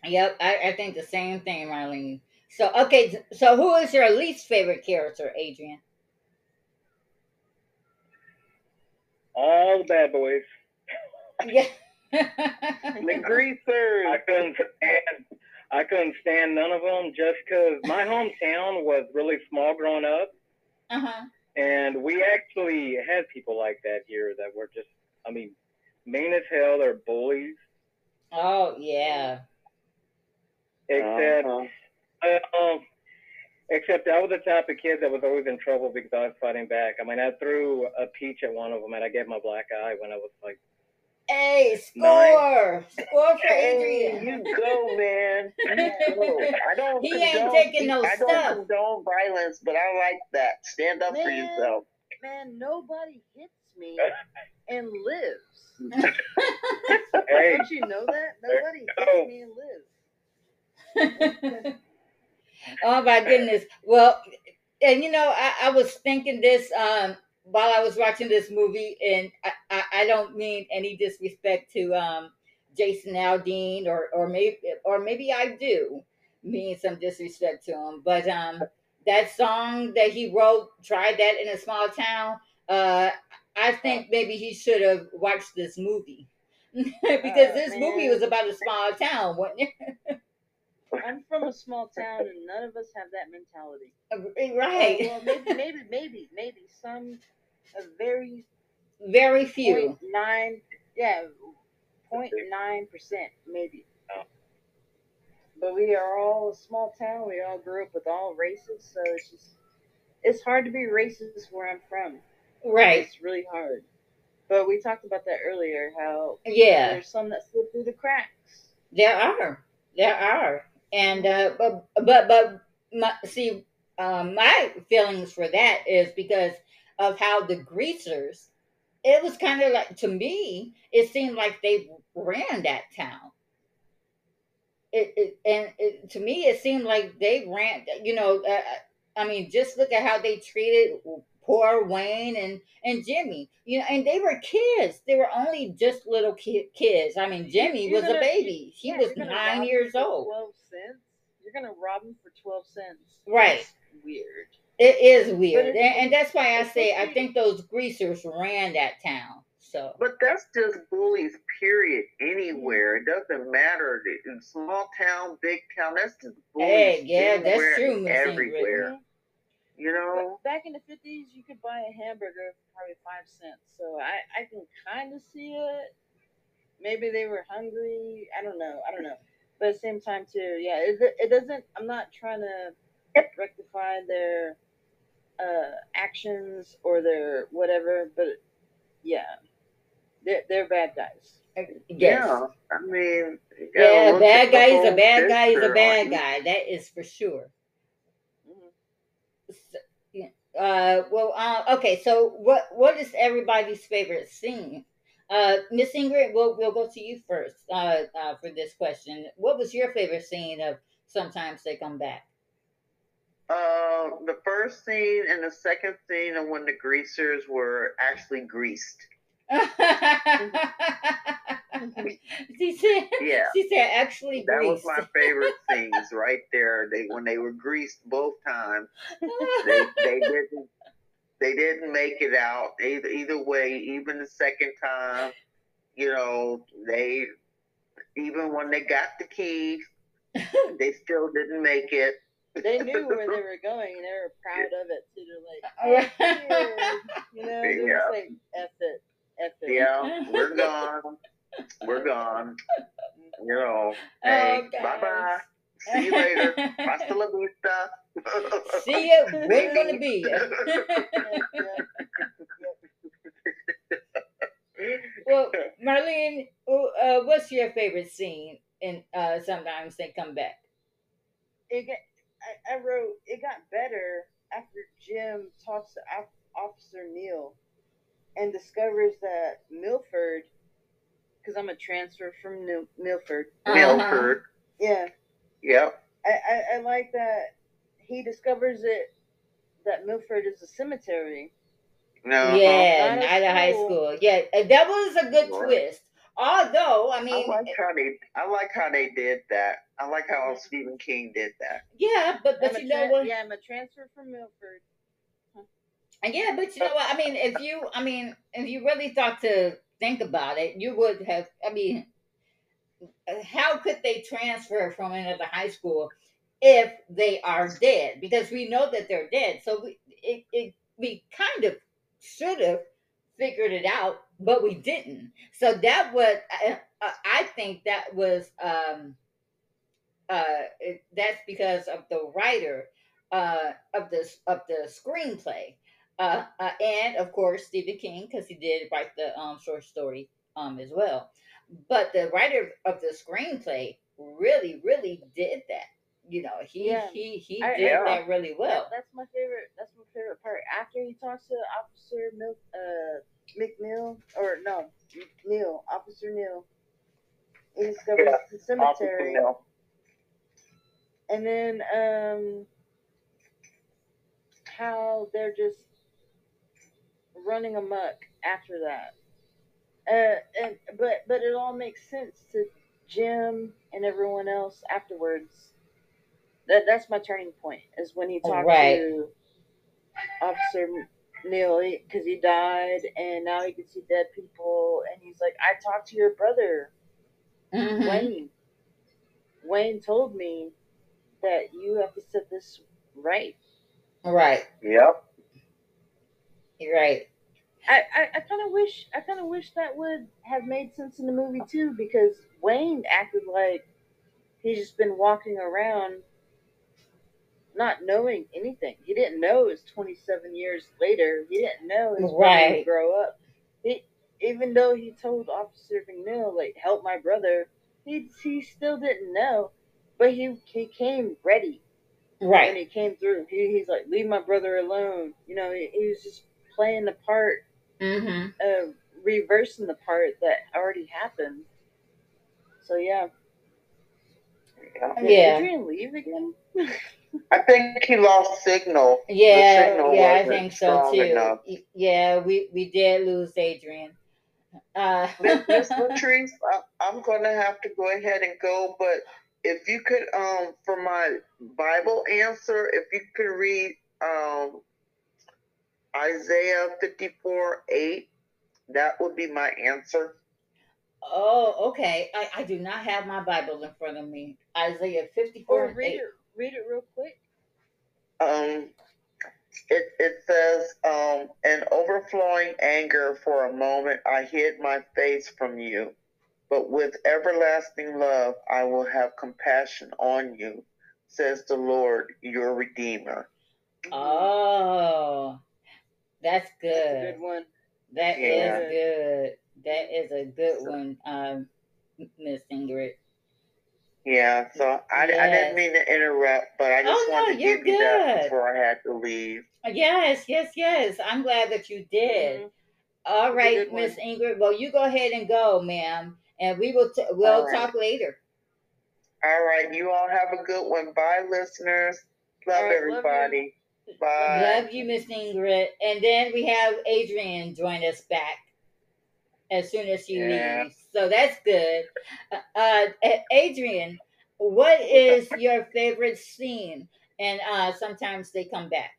Yep, I, I think the same thing, Marlene. So, okay, so who is your least favorite character, Adrian? All the bad boys. Yeah. the greasers. I couldn't stand. I couldn't stand none of them just because my hometown was really small growing up. Uh-huh. And we actually had people like that here that were just, I mean, mean as hell. They're bullies. Oh yeah. Except, uh-huh. uh, except I was the type of kid that was always in trouble because I was fighting back. I mean, I threw a peach at one of them, and I gave my black eye when I was like Hey, score! Nine. Score for Adrian. You go, man. You go. I don't. he condone, ain't taking no I stuff. don't condone violence, but I like that. Stand up man, for yourself. Man, nobody hits me and lives. hey. Don't you know that? Nobody hits me and lives. oh my goodness. Well, and you know, I, I was thinking this um while I was watching this movie, and I, I, I don't mean any disrespect to um, Jason Aldean, or or maybe or maybe I do mean some disrespect to him, but um, that song that he wrote, tried that in a small town. Uh, I think maybe he should have watched this movie because oh, this man. movie was about a small town, wasn't it? I'm from a small town, and none of us have that mentality. Uh, right. Oh, well, maybe, maybe, maybe, maybe some a very very few nine yeah 0.9 percent maybe oh. but we are all a small town we all grew up with all races so it's just it's hard to be racist where i'm from right. It's really hard. But we talked about that earlier how yeah. there's some that slip through the cracks. There are. There are. And uh but but but my, see um, my feelings for that is because of how the greasers, it was kind of like to me, it seemed like they ran that town. It, it and it, to me, it seemed like they ran. You know, uh, I mean, just look at how they treated poor Wayne and and Jimmy. You know, and they were kids. They were only just little ki- kids. I mean, Jimmy you're was gonna, a baby. He yeah, was nine years old. Twelve cents. You're gonna rob him for twelve cents. Right. That's weird. It is weird, and, and, that's why I say I think those greasers ran that town. So, but that's just bullies. Period. Anywhere, it doesn't matter. In small town, big town, that's just bullies. Hey, yeah, that's true. Everywhere. You know, back in the fifties, you could buy a hamburger for probably five cents. So I, I can kind of see it. Maybe they were hungry. I don't know. I don't know. But at the same time, too, yeah, it, it doesn't. I'm not trying to rectify their uh, actions or their whatever, but yeah, they're, they're bad guys. Yes. Yeah, I mean, yeah, bad guy is a bad guy is a bad guy. That is for sure. Uh, well, uh, okay. So, what what is everybody's favorite scene? Uh, Miss Ingrid, we'll we'll go to you first. Uh, uh, for this question, what was your favorite scene of Sometimes They Come Back? Uh, the first scene and the second scene of when the greasers were actually greased. she said, yeah. She said, actually, that greased. was my favorite scenes right there. They when they were greased both times. They, they didn't. They didn't make it out either. Either way, even the second time, you know, they even when they got the keys, they still didn't make it they knew where they were going and they were proud of it too. They're like, oh, you know, they yeah. like, F F it. Yeah, we're gone. We're gone. You know, hey, oh, bye bye. See you later. Hasta la vista. See you. We're gonna be. well, Marlene, uh, what's your favorite scene in uh, Sometimes They Come Back? It, I, I wrote it got better after Jim talks to Officer Neil and discovers that Milford, because I'm a transfer from New, Milford. Uh-huh. Milford. Yeah. Yep. I, I, I like that he discovers it that Milford is a cemetery. No. Yeah, not, not a high school. Yeah, that was a good right. twist. Although, I mean, I like how they, I like how they did that. I like how Stephen King did that. Yeah, but but I'm you know tra- what? Yeah, I'm a transfer from Milford. Yeah, but you know what? I mean, if you, I mean, if you really thought to think about it, you would have. I mean, how could they transfer from another high school if they are dead? Because we know that they're dead. So we, it, it we kind of should have figured it out, but we didn't. So that was, I, I think that was, um, uh, that's because of the writer uh, of the of the screenplay, uh, uh, and of course Stephen King because he did write the um, short story um, as well. But the writer of the screenplay really, really did that you know, he yeah. he he I, did yeah. that really well. That, that's my favorite. That's my favorite part. After he talks to Officer Mil, uh, McNeil, or no, Neil, Officer Neil, he discovers yeah. the cemetery, and then um, how they're just running amok after that. Uh, and but but it all makes sense to Jim and everyone else afterwards that that's my turning point is when he talked right. to Officer Neil because he died and now he can see dead people and he's like, I talked to your brother, mm-hmm. Wayne. Wayne told me that you have to set this right. Right. Yep. You're right. I, I, I kind of wish I kind of wish that would have made sense in the movie too because Wayne acted like he's just been walking around not knowing anything. He didn't know it was 27 years later. He didn't know his right. would grow up. He, even though he told Officer McNeil, like, help my brother, he, he still didn't know. But he, he came ready. Right. And he came through, he, he's like, leave my brother alone. You know, he, he was just playing the part, mm-hmm. uh, reversing the part that already happened. So, yeah. Yeah. Did Adrian leave again? I think he lost signal. Yeah, signal yeah, I think so too. Enough. Yeah, we we did lose Adrian. Uh, Miss Latrice, I'm going to have to go ahead and go, but if you could, um, for my Bible answer, if you could read um, Isaiah 54 8, that would be my answer. Oh, okay. I, I do not have my Bible in front of me. Isaiah 54 or read 8. it read it real quick? Um, it, it says, um, in overflowing anger for a moment, I hid my face from you, but with everlasting love, I will have compassion on you, says the Lord, your Redeemer. Oh, that's good. That's good one. That yeah. is good. That is a good one, um, Miss Ingrid. Yeah, so I, yes. I didn't mean to interrupt, but I just oh, wanted no, to give good. you that before I had to leave. Yes, yes, yes. I'm glad that you did. Mm-hmm. All right, Miss Ingrid. Well, you go ahead and go, ma'am, and we will t- we'll right. talk later. All right, you all have a good one. Bye, listeners. Love right, everybody. Love Bye. Love you, Miss Ingrid. And then we have Adrian join us back as soon as she yeah. leaves. So that's good. Uh, uh Adrian, what is your favorite scene? And uh, sometimes they come back.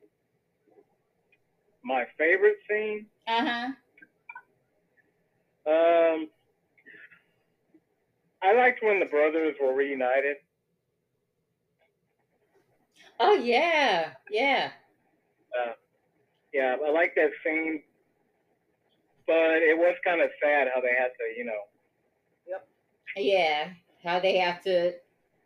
My favorite scene? Uh huh. Um, I liked when the brothers were reunited. Oh yeah, yeah. Uh, yeah, I like that scene but it was kind of sad how they had to, you know. Yep. Yeah, how they have to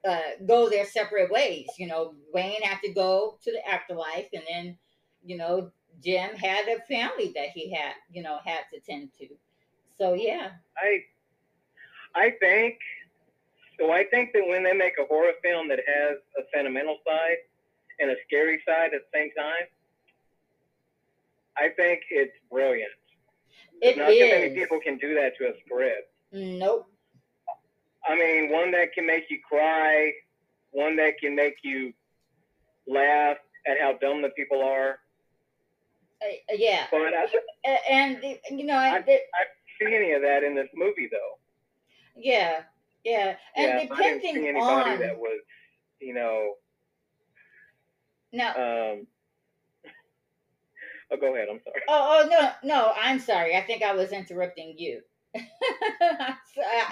uh, go their separate ways. You know, Wayne had to go to the afterlife, and then, you know, Jim had a family that he had, you know, had to tend to. So yeah. I, I think. So I think that when they make a horror film that has a sentimental side and a scary side at the same time, I think it's brilliant. It Not is. too many people can do that to a script. Nope. I mean, one that can make you cry, one that can make you laugh at how dumb the people are. Uh, yeah. But I, and you know, I, I, I see any of that in this movie though. Yeah, yeah, and yeah, depending I didn't see anybody on that was, you know. No. Um, Oh, go ahead. I'm sorry. Oh, oh no, no. I'm sorry. I think I was interrupting you. so, uh,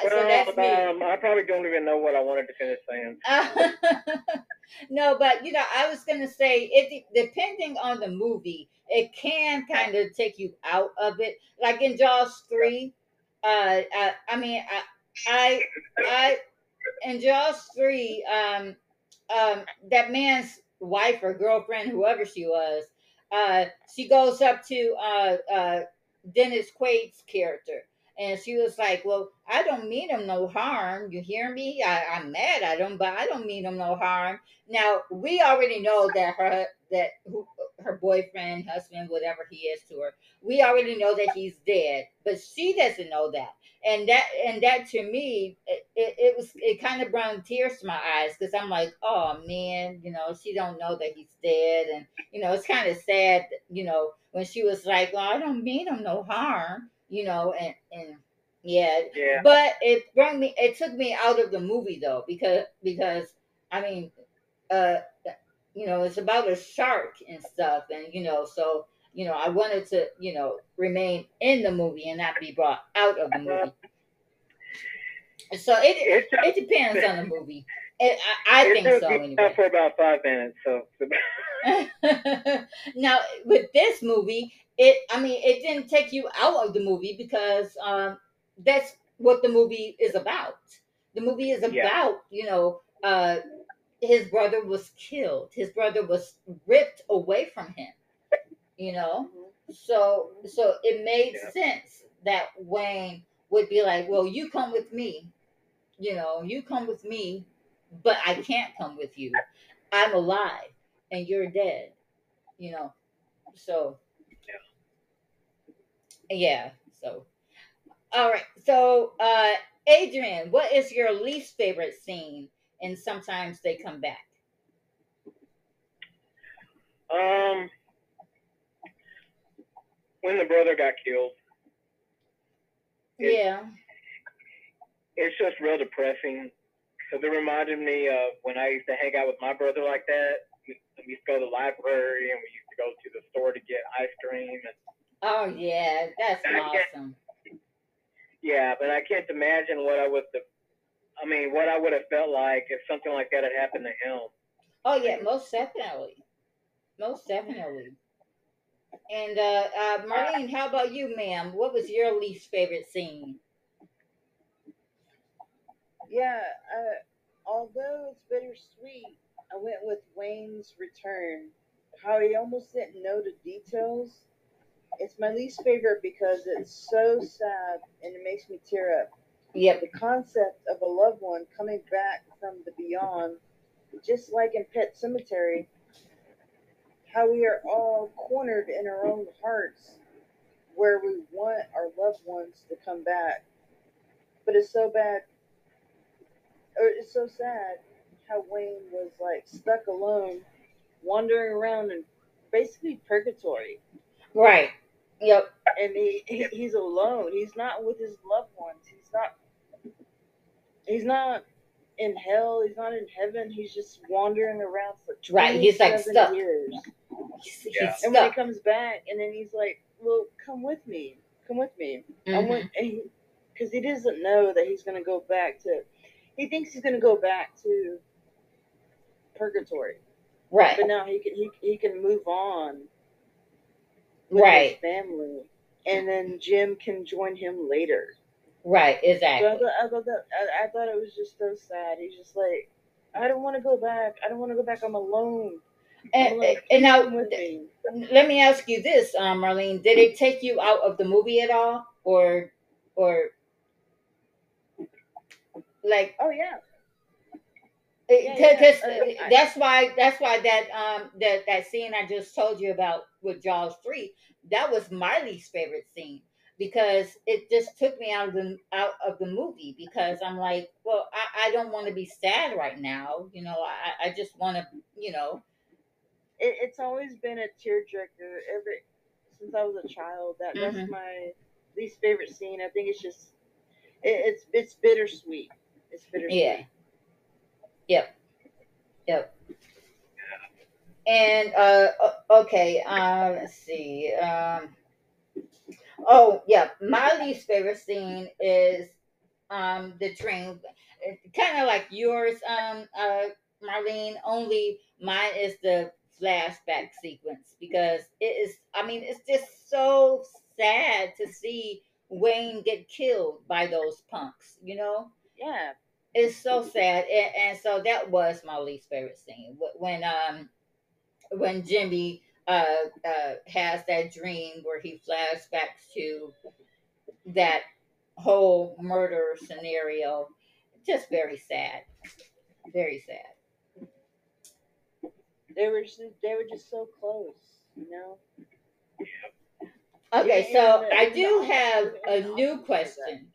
well, so that's me. Um, I probably don't even know what I wanted to finish saying. no, but you know, I was gonna say it. Depending on the movie, it can kind of take you out of it. Like in Jaws three, uh, I, uh, I mean, I, I, I, in Jaws three, um, um, that man's wife or girlfriend, whoever she was, uh, she goes up to uh, uh, Dennis Quaid's character, and she was like, "Well, I don't mean him no harm. You hear me? I, I'm mad at him, but I don't mean him no harm." Now we already know that her that who, her boyfriend, husband, whatever he is to her, we already know that he's dead, but she doesn't know that and that and that to me it, it, it was it kind of brought tears to my eyes because i'm like oh man you know she don't know that he's dead and you know it's kind of sad you know when she was like well i don't mean him no harm you know and and yeah, yeah. but it brought me it took me out of the movie though because because i mean uh you know it's about a shark and stuff and you know so you know, I wanted to, you know, remain in the movie and not be brought out of the movie. So it it depends on the movie. It, I, I think so. Anyway. For about five minutes. So. now with this movie, it I mean it didn't take you out of the movie because um, that's what the movie is about. The movie is about yeah. you know uh, his brother was killed. His brother was ripped away from him you know. Mm-hmm. So so it made yeah. sense that Wayne would be like, "Well, you come with me, you know, you come with me, but I can't come with you. I'm alive and you're dead, you know." So yeah, yeah. So all right, so uh, Adrian, what is your least favorite scene? And sometimes they come back. Um when the brother got killed. It, yeah. It's just real depressing because it reminded me of when I used to hang out with my brother like that. We, used to go to the library and we used to go to the store to get ice cream. And, oh yeah, that's awesome. Yeah, but I can't imagine what I would have. I mean, what I would have felt like if something like that had happened to him. Oh yeah, most definitely, most definitely. And uh, uh, Marlene, how about you, ma'am? What was your least favorite scene? Yeah, uh, although it's bittersweet, I went with Wayne's return. How he almost didn't know the details. It's my least favorite because it's so sad and it makes me tear up. Yep. The concept of a loved one coming back from the beyond, just like in Pet Sematary, how we are all cornered in our own hearts where we want our loved ones to come back. But it's so bad, or it's so sad how Wayne was like stuck alone, wandering around in basically purgatory. Right. Yep. And he, he he's alone. He's not with his loved ones. He's not. He's not in hell. He's not in heaven. He's just wandering around for right. He's like stuck. Years. He's, he's yeah. And when he comes back, and then he's like, "Well, come with me. Come with me." Mm-hmm. because he, he doesn't know that he's going to go back to. He thinks he's going to go back to purgatory. Right. But now he can he, he can move on right. family, and then Jim can join him later. Right, exactly. So I, thought, I, thought that, I, I thought it was just so sad. He's just like, I don't want to go back. I don't want to go back. I'm alone. And, and now, let me ask you this, um, Marlene: Did it take you out of the movie at all, or, or, like? Oh yeah, because yeah, yeah. uh, that's why that's why that um that that scene I just told you about with Jaws three that was my least favorite scene because it just took me out of the out of the movie because I'm like well I, I don't want to be sad right now you know I, I just want to you know it, it's always been a tearjerker every since I was a child that mm-hmm. that's my least favorite scene I think it's just it, it's it's bittersweet it's bittersweet yeah Yep. Yep. And uh okay, um let's see. Um oh yeah, my least favorite scene is um the train kind of like yours, um uh Marlene, only mine is the flashback sequence because it is I mean it's just so sad to see Wayne get killed by those punks, you know? Yeah. It's so sad. And, and, so that was my least favorite scene. When um when jimmy uh uh has that dream where he flashbacks to that whole murder scenario. Just very sad. Very sad they were just, they were just so close you know okay so i do have a new question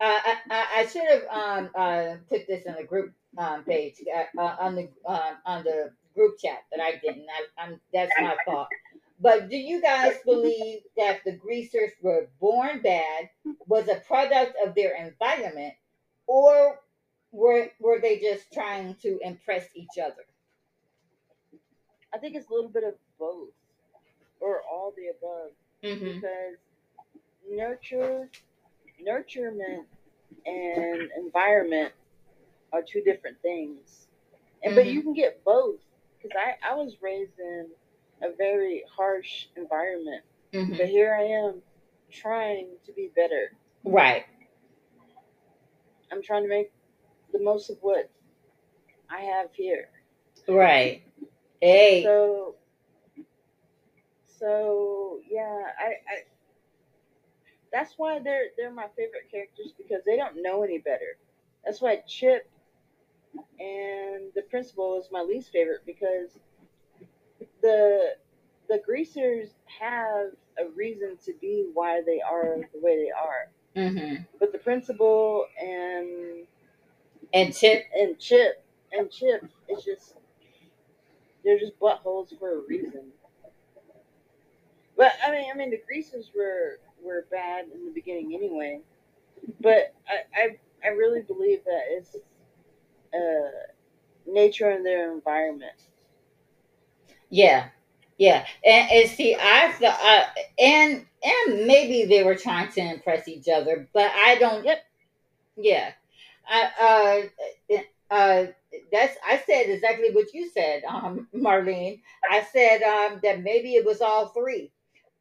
uh, I, I, should have um, uh, put this on the group um, page uh, uh on the um, on the group chat, but I didn't. I, I'm, that's my fault. But do you guys believe that the greasers were born bad, was a product of their environment, or were were they just trying to impress each other? I think it's a little bit of both, or all the above, mm-hmm. because nurture nurturement and environment are two different things. And mm-hmm. but you can get both because I I was raised in a very harsh environment, mm-hmm. but here I am trying to be better. Right. I'm trying to make the most of what I have here. Right. Hey. So so yeah, I, I that's why they're they're my favorite characters because they don't know any better. That's why Chip and the principal is my least favorite because the the greasers have a reason to be why they are the way they are. Mm-hmm. But the principal and and Chip and Chip and Chip is just they're just buttholes for a reason. But I mean, I mean, the Greases were were bad in the beginning anyway. But I, I, I really believe that it's uh, nature and their environment. Yeah, yeah, and, and see, I thought, uh, and and maybe they were trying to impress each other, but I don't. Yep. Yeah, I uh uh that's I said exactly what you said, um, Marlene. I said um that maybe it was all three.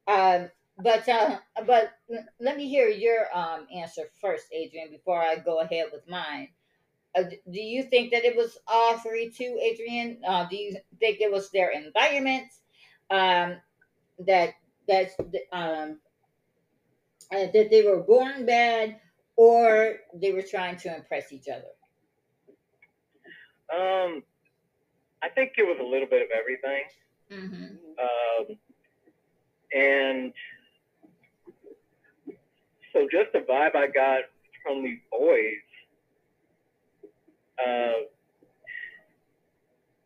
Um, but uh, but let me hear your um answer first, Adrian, before I go ahead with mine. Uh, do you think that it was all three too, Adrian? Uh, do you think it was their environment um, that that's um, uh, that they were born bad, or they were trying to impress each other? Um, I think it was a little bit of everything. Mm-hmm. Um, and so just the vibe I got from these boys uh,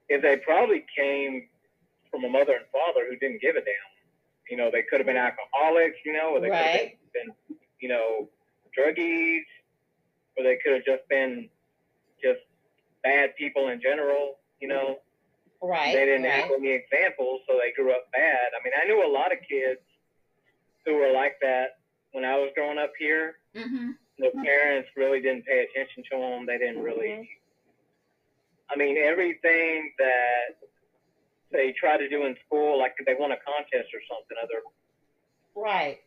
is they probably came from a mother and father who didn't give a damn. You know, they could have been alcoholics, you know, or they right. could have been, you know, druggies, or they could have just been just bad people in general, you know. Right. They didn't right. have any examples, so they grew up bad. I mean, I knew a lot of kids who were like that when I was growing up here. Mm-hmm. The parents really didn't pay attention to them. They didn't really. Mm-hmm. I mean, everything that they try to do in school, like they won a contest or something, other. Right.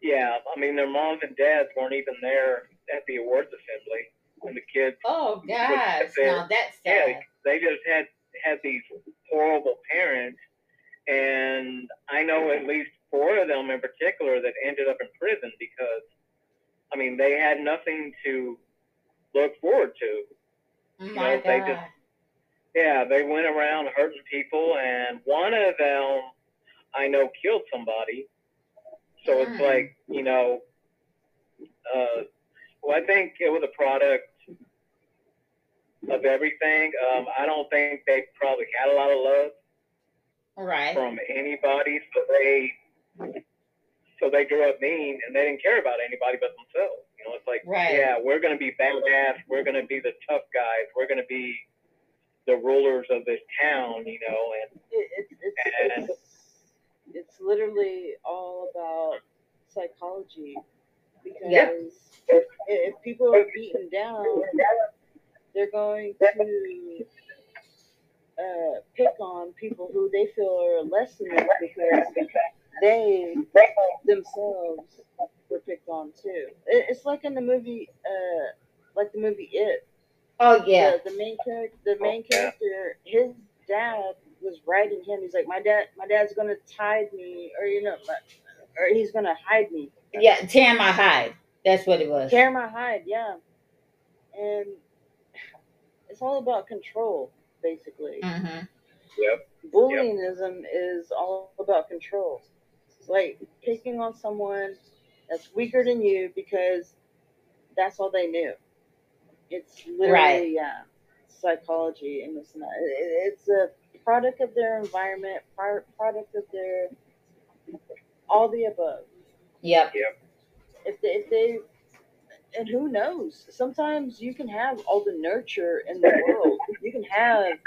Yeah, I mean, their moms and dads weren't even there at the awards assembly when the kids. Oh gosh, now that's sad. Yeah, they just had had these horrible parents, and I know at least four of them in particular that ended up in prison because, I mean, they had nothing to look forward to. Oh you know, they just yeah, they went around hurting people, and one of them I know killed somebody. So mm. it's like you know, uh, well, I think it was a product of everything. Um, I don't think they probably had a lot of love right. from anybody, so they so they grew up mean and they didn't care about anybody but themselves. You know, it's like, right. yeah, we're gonna be badass, we're gonna be the tough guys, we're gonna be the rulers of this town, you know, and it, it, it's, and, it's it's literally all about psychology because yeah. if, if people are beaten down they're going to uh, pick on people who they feel are less than them because they themselves were picked on too. It's like in the movie, uh, like the movie It. Oh yeah. The, the main character, the main character, his dad was writing him. He's like, my dad, my dad's gonna tie me, or you know, or he's gonna hide me. Yeah, tear my hide. That's what it was. Tear my hide. Yeah. And it's all about control, basically. Mm-hmm. Yep. Bullyingism yep. is all about control. It's like picking on someone that's weaker than you because that's all they knew. It's literally right. yeah, psychology and this and that. It's a product of their environment, product of their all the above. Yep. Yep. If they, if they and who knows? Sometimes you can have all the nurture in the world. You can have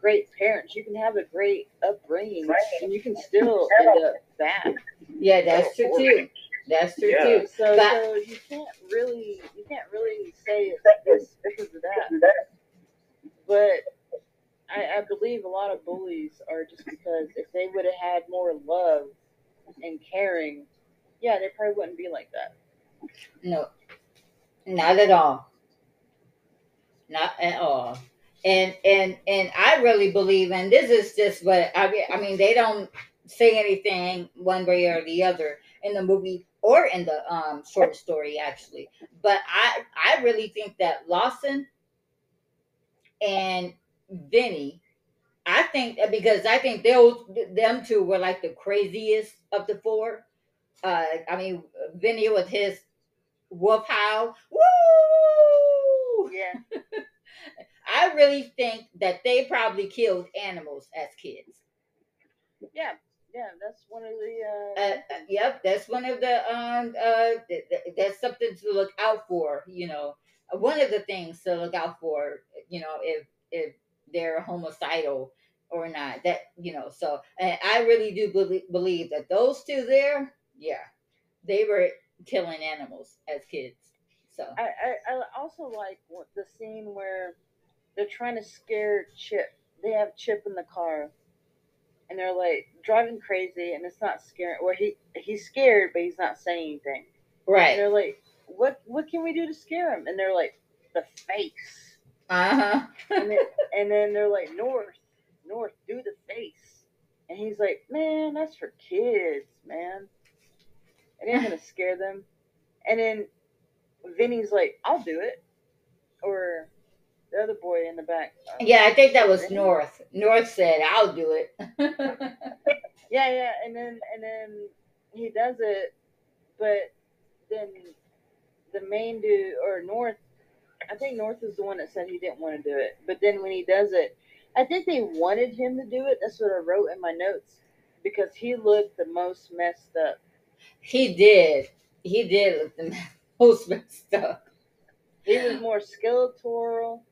great parents. You can have a great upbringing, and you can still end up bad. Yeah, that's true too. That's true yeah. too. So, but, so you can't really, you can't really say it's this because of that. But I, I believe a lot of bullies are just because if they would have had more love and caring, yeah, they probably wouldn't be like that. No, not at all. Not at all. And and and I really believe, and this is just what I mean. I mean, they don't say anything one way or the other in the movie or in the um short story actually. But I I really think that Lawson and Vinny, I think because I think those them two were like the craziest of the four. Uh, I mean, Vinny with his wolf howl. Woo! Yeah. I really think that they probably killed animals as kids. Yeah, yeah, that's one of the. Uh, uh, uh yep, that's one of the um uh th- th- that's something to look out for. You know, one of the things to look out for. You know, if if they're homicidal or not. That you know, so and I really do believe, believe that those two there, yeah, they were killing animals as kids. So I, I, I also like the scene where they're trying to scare Chip. They have Chip in the car, and they're like driving crazy, and it's not scaring. Or he he's scared, but he's not saying anything. Right. And they're like, "What what can we do to scare him?" And they're like, "The face." Uh huh. and, and then they're like, "North, North, do the face." And he's like, "Man, that's for kids, man." It ain't gonna scare them. And then Vinny's like, "I'll do it," or the other boy in the back. Uh, yeah, I think that was Vinny? North. North said, "I'll do it." yeah, yeah, and then and then he does it, but then the main dude or North, I think North is the one that said he didn't want to do it, but then when he does it, I think they wanted him to do it. That's what I wrote in my notes because he looked the most messed up. He did. He did look the most messed up. He was more skeletal,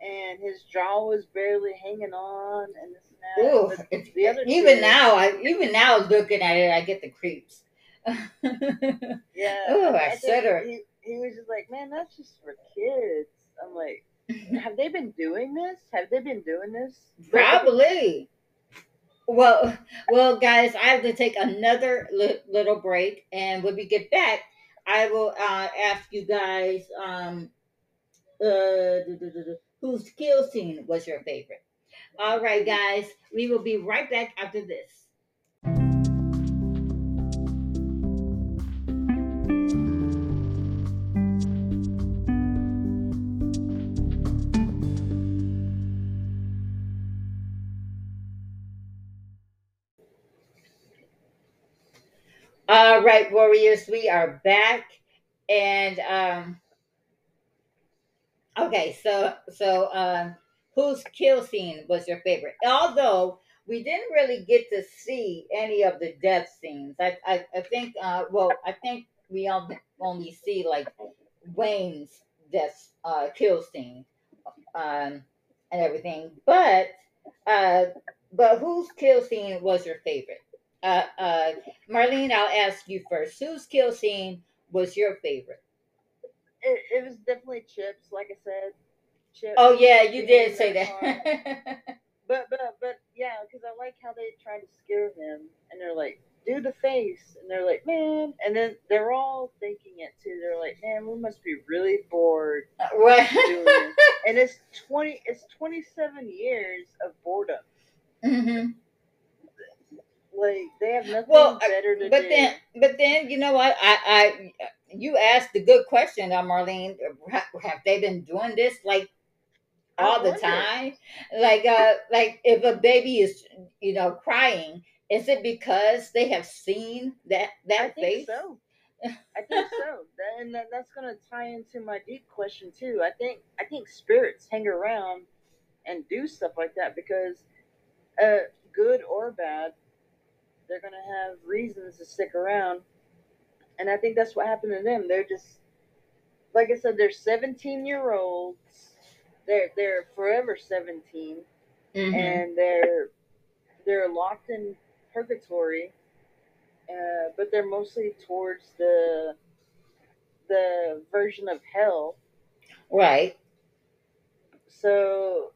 and his jaw was barely hanging on, and this and that. Ooh, even now, I even now looking at it, I get the creeps. yeah. Oh, I, I said her. He, he was just like, man, that's just for kids. I'm like, have they been doing this? Have they been doing this? Probably. Well, well, guys, I have to take another li- little break, and when we get back, I will uh, ask you guys um, uh, whose kill scene was your favorite. All right, guys, we will be right back after this. Right, warriors, we are back, and um, okay, so so um, whose kill scene was your favorite? Although we didn't really get to see any of the death scenes, I I, I think uh, well, I think we only see like Wayne's death uh, kill scene um, and everything, but uh, but whose kill scene was your favorite? Uh, uh, Marlene, I'll ask you first. Whose kill scene was your favorite? It, it was definitely Chips, like I said. Chips. Oh yeah, you did say that. but but but yeah, because I like how they try to scare him, and they're like, "Do the face," and they're like, "Man," and then they're all thinking it too. They're like, "Man, we must be really bored." Right. and it's twenty. It's twenty seven years of boredom. Mm-hmm like they have nothing well, better to but do. then, but then you know what? I, I, you asked a good question, uh, Marlene. Have they been doing this like all the time? Like, uh, like if a baby is, you know, crying, is it because they have seen that that I face? so. I think so, and that's going to tie into my deep question too. I think I think spirits hang around and do stuff like that because, uh, good or bad, they're gonna have reasons to stick around, and I think that's what happened to them. They're just, like I said, they're 17 year olds. They're they're forever 17, mm-hmm. and they're they're locked in purgatory, uh, but they're mostly towards the the version of hell. Right. So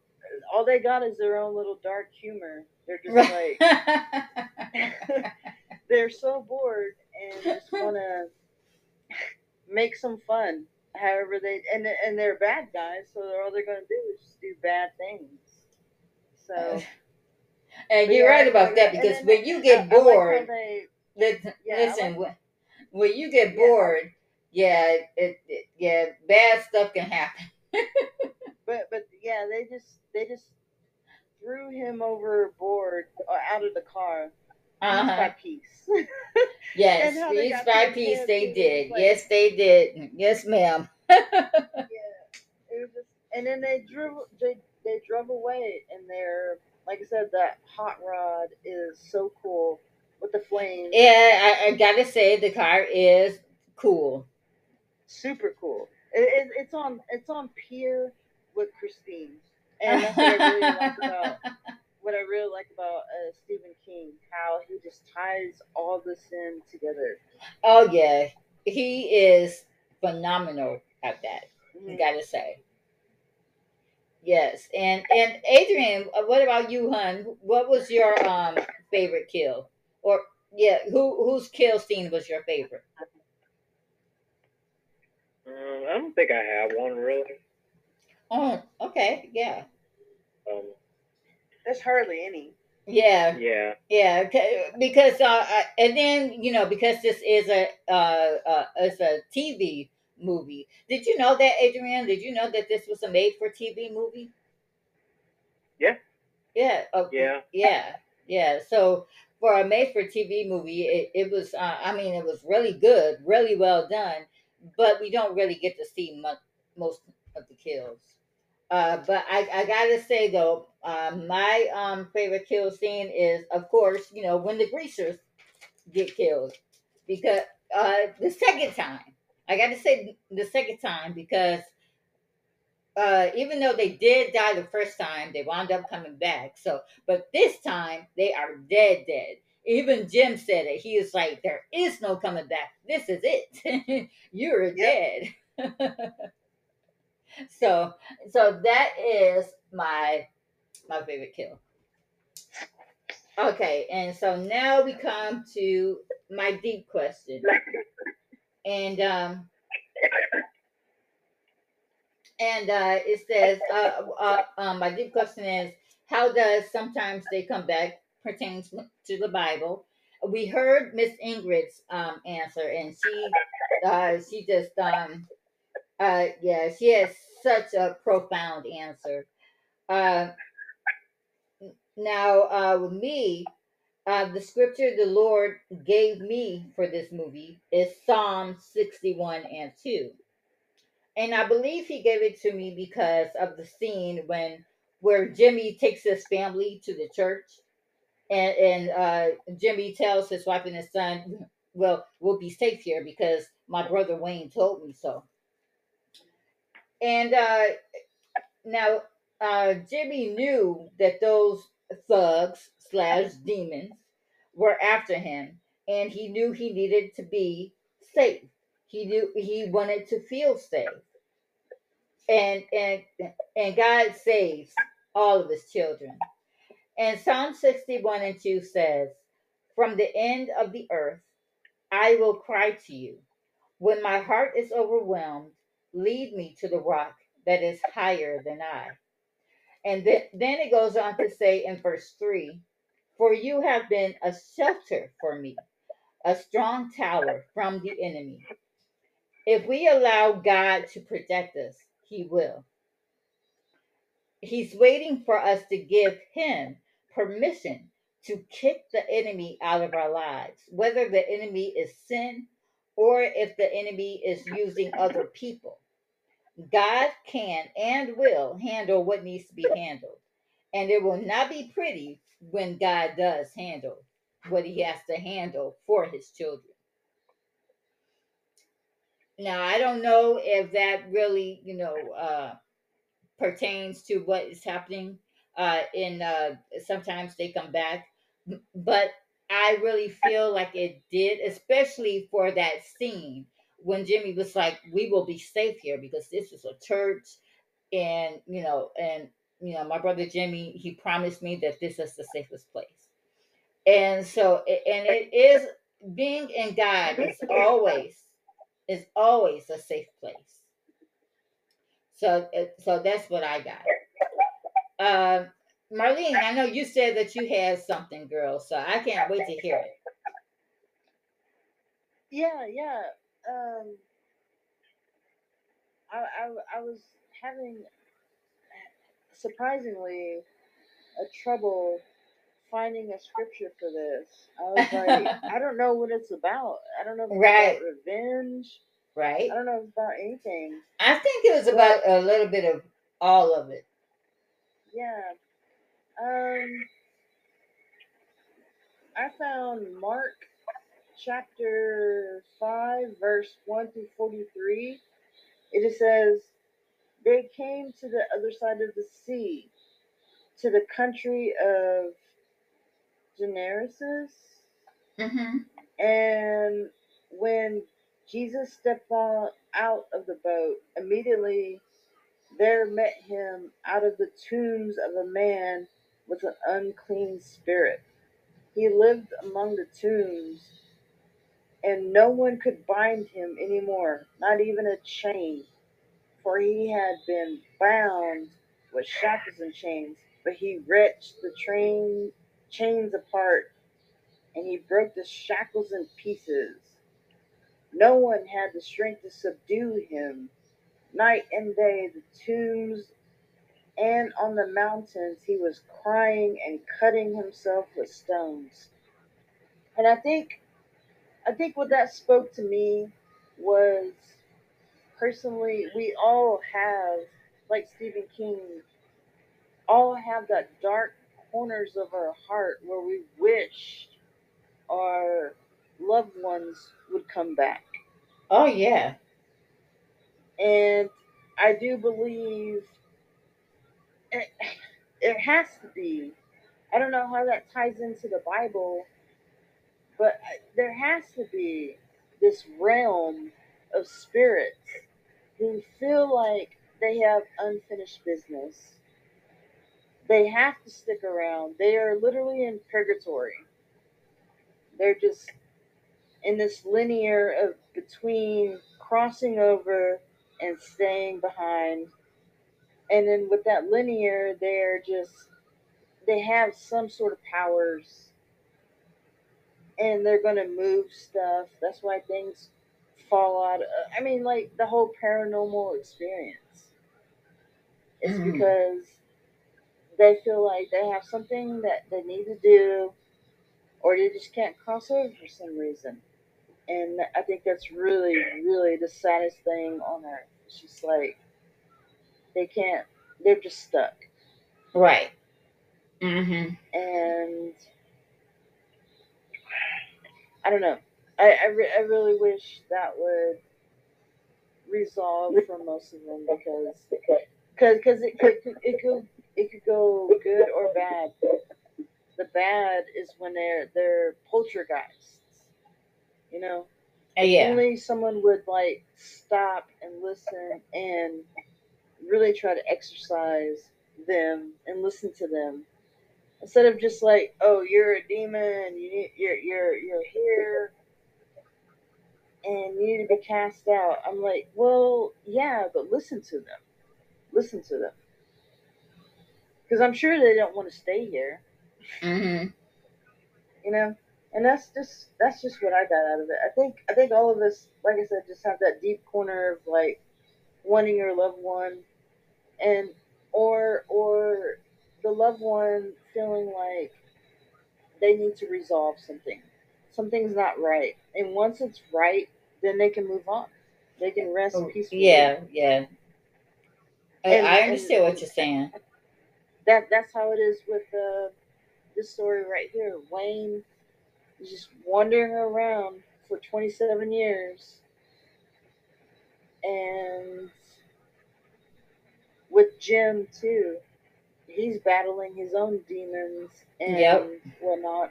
all they got is their own little dark humor. They're just like they're so bored and just want to make some fun. However, they and and they're bad guys, so all they're going to do is just do bad things. So. And you're yeah, right about that because then, when you get bored, like they, listen, yeah, listen like, when, you get bored, yeah, it, it, yeah, bad stuff can happen. but but yeah, they just they just threw him overboard or uh, out of the car. Uh-huh. Piece by piece. yes, piece by piece they did. Like, yes, they did. Yes, ma'am. yeah, it was just, and then they drove. They they drove away, and they're like I said, that hot rod is so cool with the flames. Yeah, I, I gotta say the car is cool. Super cool. It, it, it's on it's on pier with Christine and that's what I really like about what I really like about uh, Stephen King, how he just ties all this in together. Oh yeah, he is phenomenal at that. Mm-hmm. gotta say. Yes, and and Adrian, uh, what about you, hun? What was your um favorite kill? Or yeah, who whose kill scene was your favorite? Um, I don't think I have one really. Oh, okay, yeah. Um, There's hardly any. Yeah. Yeah. Yeah. Because uh, and then you know because this is a uh, uh it's a TV movie. Did you know that, Adrian? Did you know that this was a made for TV movie? Yeah. Yeah. Okay. Yeah. Yeah. Yeah. So for a made for TV movie, it, it was, uh, I mean, it was really good, really well done, but we don't really get to see much, most of the kills. Uh, but I, I gotta say though, uh, my um, favorite kill scene is, of course, you know, when the greasers get killed, because uh, the second time, I gotta say the second time because uh, even though they did die the first time, they wound up coming back. So, but this time they are dead, dead. Even Jim said it. He is like, there is no coming back. This is it. You're dead. so, so that is my my favorite kill. Okay, and so now we come to my deep question. And um and uh, it says, uh, uh, um, my deep question is, how does sometimes they come back pertains to the Bible? We heard Miss Ingrid's um, answer, and she uh, she just um, uh, yeah, she has such a profound answer. Uh, now, uh, with me, uh, the scripture the Lord gave me for this movie is Psalm 61 and 2 and I believe he gave it to me because of the scene when where Jimmy takes his family to the church, and and uh, Jimmy tells his wife and his son, "Well, we'll be safe here because my brother Wayne told me so." And uh, now uh, Jimmy knew that those thugs slash demons were after him, and he knew he needed to be safe. He knew he wanted to feel safe and and and God saves all of his children. And Psalm 61 and 2 says, From the end of the earth I will cry to you. When my heart is overwhelmed, lead me to the rock that is higher than I. And then, then it goes on to say in verse 3 For you have been a shelter for me, a strong tower from the enemy. If we allow God to protect us, he will. He's waiting for us to give him permission to kick the enemy out of our lives, whether the enemy is sin or if the enemy is using other people. God can and will handle what needs to be handled. And it will not be pretty when God does handle what he has to handle for his children. Now, I don't know if that really, you know, uh, pertains to what is happening uh, in uh, sometimes they come back, but I really feel like it did, especially for that scene when Jimmy was like, "We will be safe here because this is a church," and you know, and you know, my brother Jimmy, he promised me that this is the safest place, and so, and it is being in God is always is always a safe place. So, so that's what I got. Uh, Marlene, I know you said that you had something, girl. So I can't wait to hear it. Yeah, yeah. Um, I, I, I was having surprisingly a trouble finding a scripture for this. I was like, I don't know what it's about. I don't know if it's right. about revenge. Right. I don't know if it's about anything. I think it was but, about a little bit of all of it. Yeah. Um I found Mark chapter 5 verse 1 through 43. It says they came to the other side of the sea to the country of Gennesaret. Mm-hmm. And when Jesus stepped out of the boat, immediately there met him out of the tombs of a man with an unclean spirit. He lived among the tombs, and no one could bind him any more, not even a chain, for he had been bound with shackles and chains. But he wrenched the train chains apart, and he broke the shackles in pieces. No one had the strength to subdue him. Night and day, the tombs and on the mountains, he was crying and cutting himself with stones. And I think, I think what that spoke to me was personally, we all have, like Stephen King, all have that dark corners of our heart where we wish our loved ones would come back. Oh, yeah. And I do believe it, it has to be. I don't know how that ties into the Bible, but there has to be this realm of spirits who feel like they have unfinished business. They have to stick around. They are literally in purgatory. They're just in this linear of between crossing over and staying behind. And then with that linear, they're just they have some sort of powers and they're going to move stuff. That's why things fall out. Of, I mean, like the whole paranormal experience. It's mm. because they feel like they have something that they need to do, or they just can't cross over for some reason. And I think that's really, really the saddest thing on earth. It's just like they can't. They're just stuck. Right. Mm-hmm. And I don't know. I I, re- I really wish that would resolve for most of them because because because it could it could it could go good or bad. The bad is when they're they're poltergeists. You know, uh, yeah. only someone would like stop and listen and really try to exercise them and listen to them instead of just like, oh, you're a demon, you need, you're you're you're here, and you need to be cast out. I'm like, well, yeah, but listen to them, listen to them, because I'm sure they don't want to stay here. Mm-hmm. You know, and that's just that's just what I got out of it. I think I think all of us, like I said, just have that deep corner of like wanting your loved one, and or or the loved one feeling like they need to resolve something. Something's not right. And once it's right, then they can move on. They can rest oh, peacefully. Yeah, yeah. And, I understand what you're saying. That that's how it is with the this story right here. Wayne is just wandering around for 27 years, and with Jim too he's battling his own demons and yep. whatnot.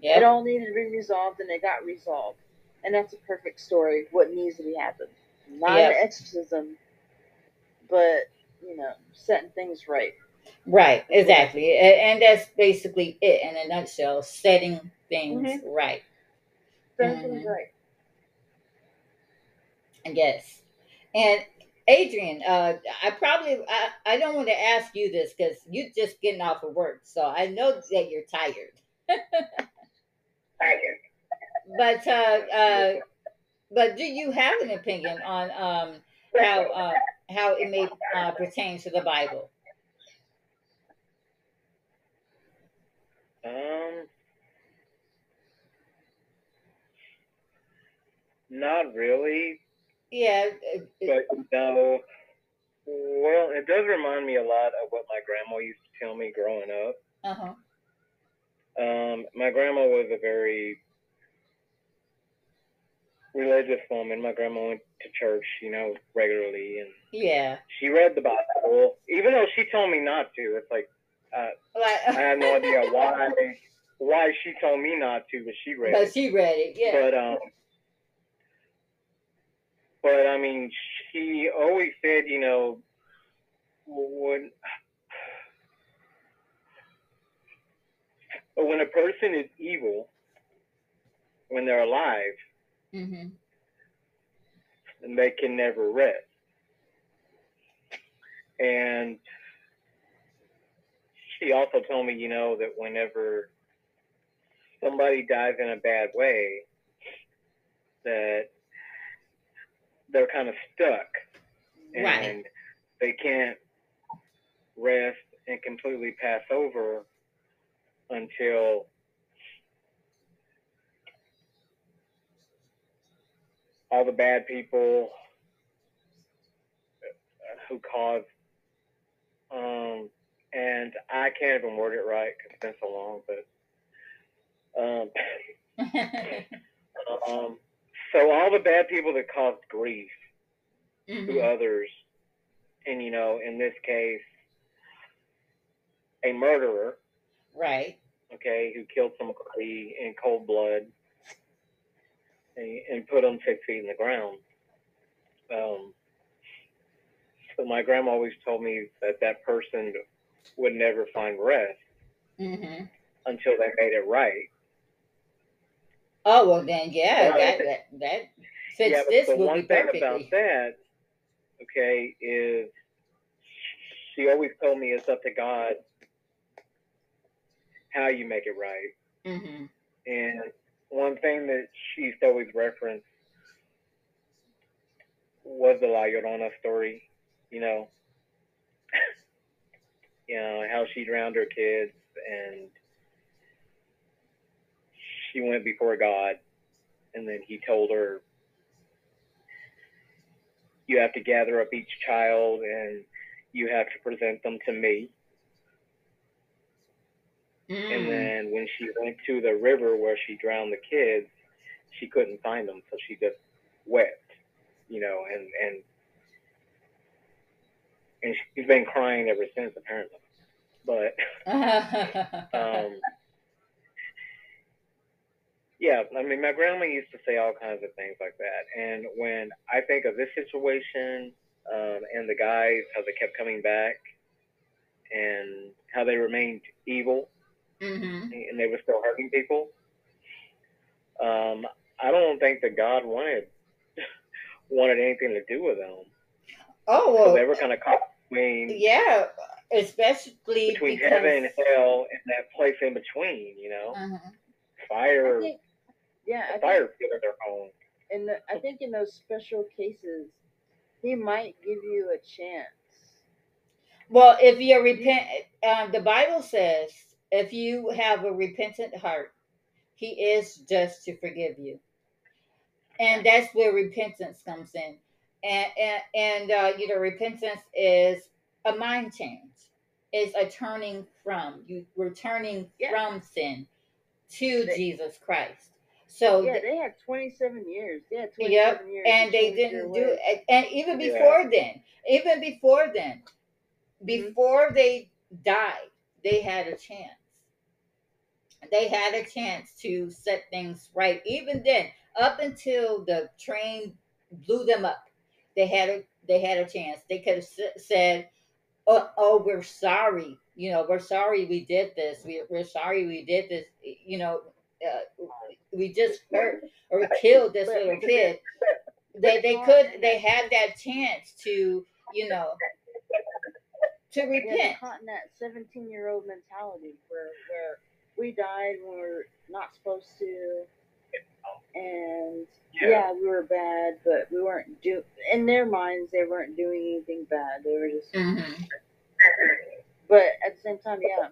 Yep. It all needed to be resolved, and it got resolved. And that's a perfect story. What needs to be happened? Not yep. an exorcism, but you know, setting things right. Right, exactly, and that's basically it in a nutshell: setting things mm-hmm. right. Setting mm-hmm. things right. Yes, and Adrian, uh, I probably I, I don't want to ask you this because you're just getting off of work, so I know that you're tired. tired. But uh, uh, but do you have an opinion on um, how uh, how it may uh, pertain to the Bible? Um, not really. Yeah. But no. Well, it does remind me a lot of what my grandma used to tell me growing up. Uh huh. Um, my grandma was a very religious woman. My grandma went to church, you know, regularly, and yeah, she read the Bible, even though she told me not to. It's like uh, I have no idea why why she told me not to, but she read but it. she read it, yeah. But um, but I mean, she always said, you know, when when a person is evil, when they're alive, mm-hmm. and they can never rest. And she also told me, you know, that whenever somebody dies in a bad way, that they're kind of stuck and right. they can't rest and completely pass over until all the bad people who caused um, and I can't even word it right because it's been so long, but um, um, so all the bad people that caused grief mm-hmm. to others, and you know, in this case, a murderer, right? Okay, who killed somebody in cold blood and, and put them six feet in the ground. Um, so my grandma always told me that that person would never find rest mm-hmm. until they made it right. Oh well, then yeah, that that, that fits yeah, this thing perfectly. about that, okay, is she always told me it's up to God how you make it right. Mm-hmm. And one thing that she used to always reference was the La Llorona story, you know, you know how she drowned her kids and she went before God, and then He told her, "You have to gather up each child and you have to present them to me." Mm. And then when she went to the river where she drowned the kids, she couldn't find them, so she just wept, you know, and and and she's been crying ever since, apparently. But um, yeah, I mean, my grandma used to say all kinds of things like that. And when I think of this situation um, and the guys, how they kept coming back and how they remained evil mm-hmm. and they were still hurting people, um, I don't think that God wanted wanted anything to do with them. Oh well, they were kind of caught between. Yeah, especially between because... heaven and hell and that place in between. You know, mm-hmm. fire. Think, yeah, I fire think, their own. In the, I think in those special cases, he might give you a chance. Well, if you repent, um, the Bible says if you have a repentant heart, He is just to forgive you, and that's where repentance comes in. And and, and uh, you know, repentance is a mind change It's a turning from you returning yeah. from sin to they, Jesus Christ. So yeah, they had 27 years. Yeah, 27 yep, years. And they didn't do it. And even before yeah. then, even before then, mm-hmm. before mm-hmm. they died, they had a chance. They had a chance to set things right. Even then, up until the train blew them up, they had a they had a chance. They could have said, oh, oh, we're sorry. You know, we're sorry we did this. We, we're sorry we did this. You know, uh, we just hurt or killed this little kid. They, they could, they had that chance to, you know, to repent. Yeah, caught in that 17 year old mentality where, where we died when we are not supposed to. And yeah. yeah. we were bad, but we weren't do. In their minds, they weren't doing anything bad. They were just. Mm-hmm. But at the same time, yeah,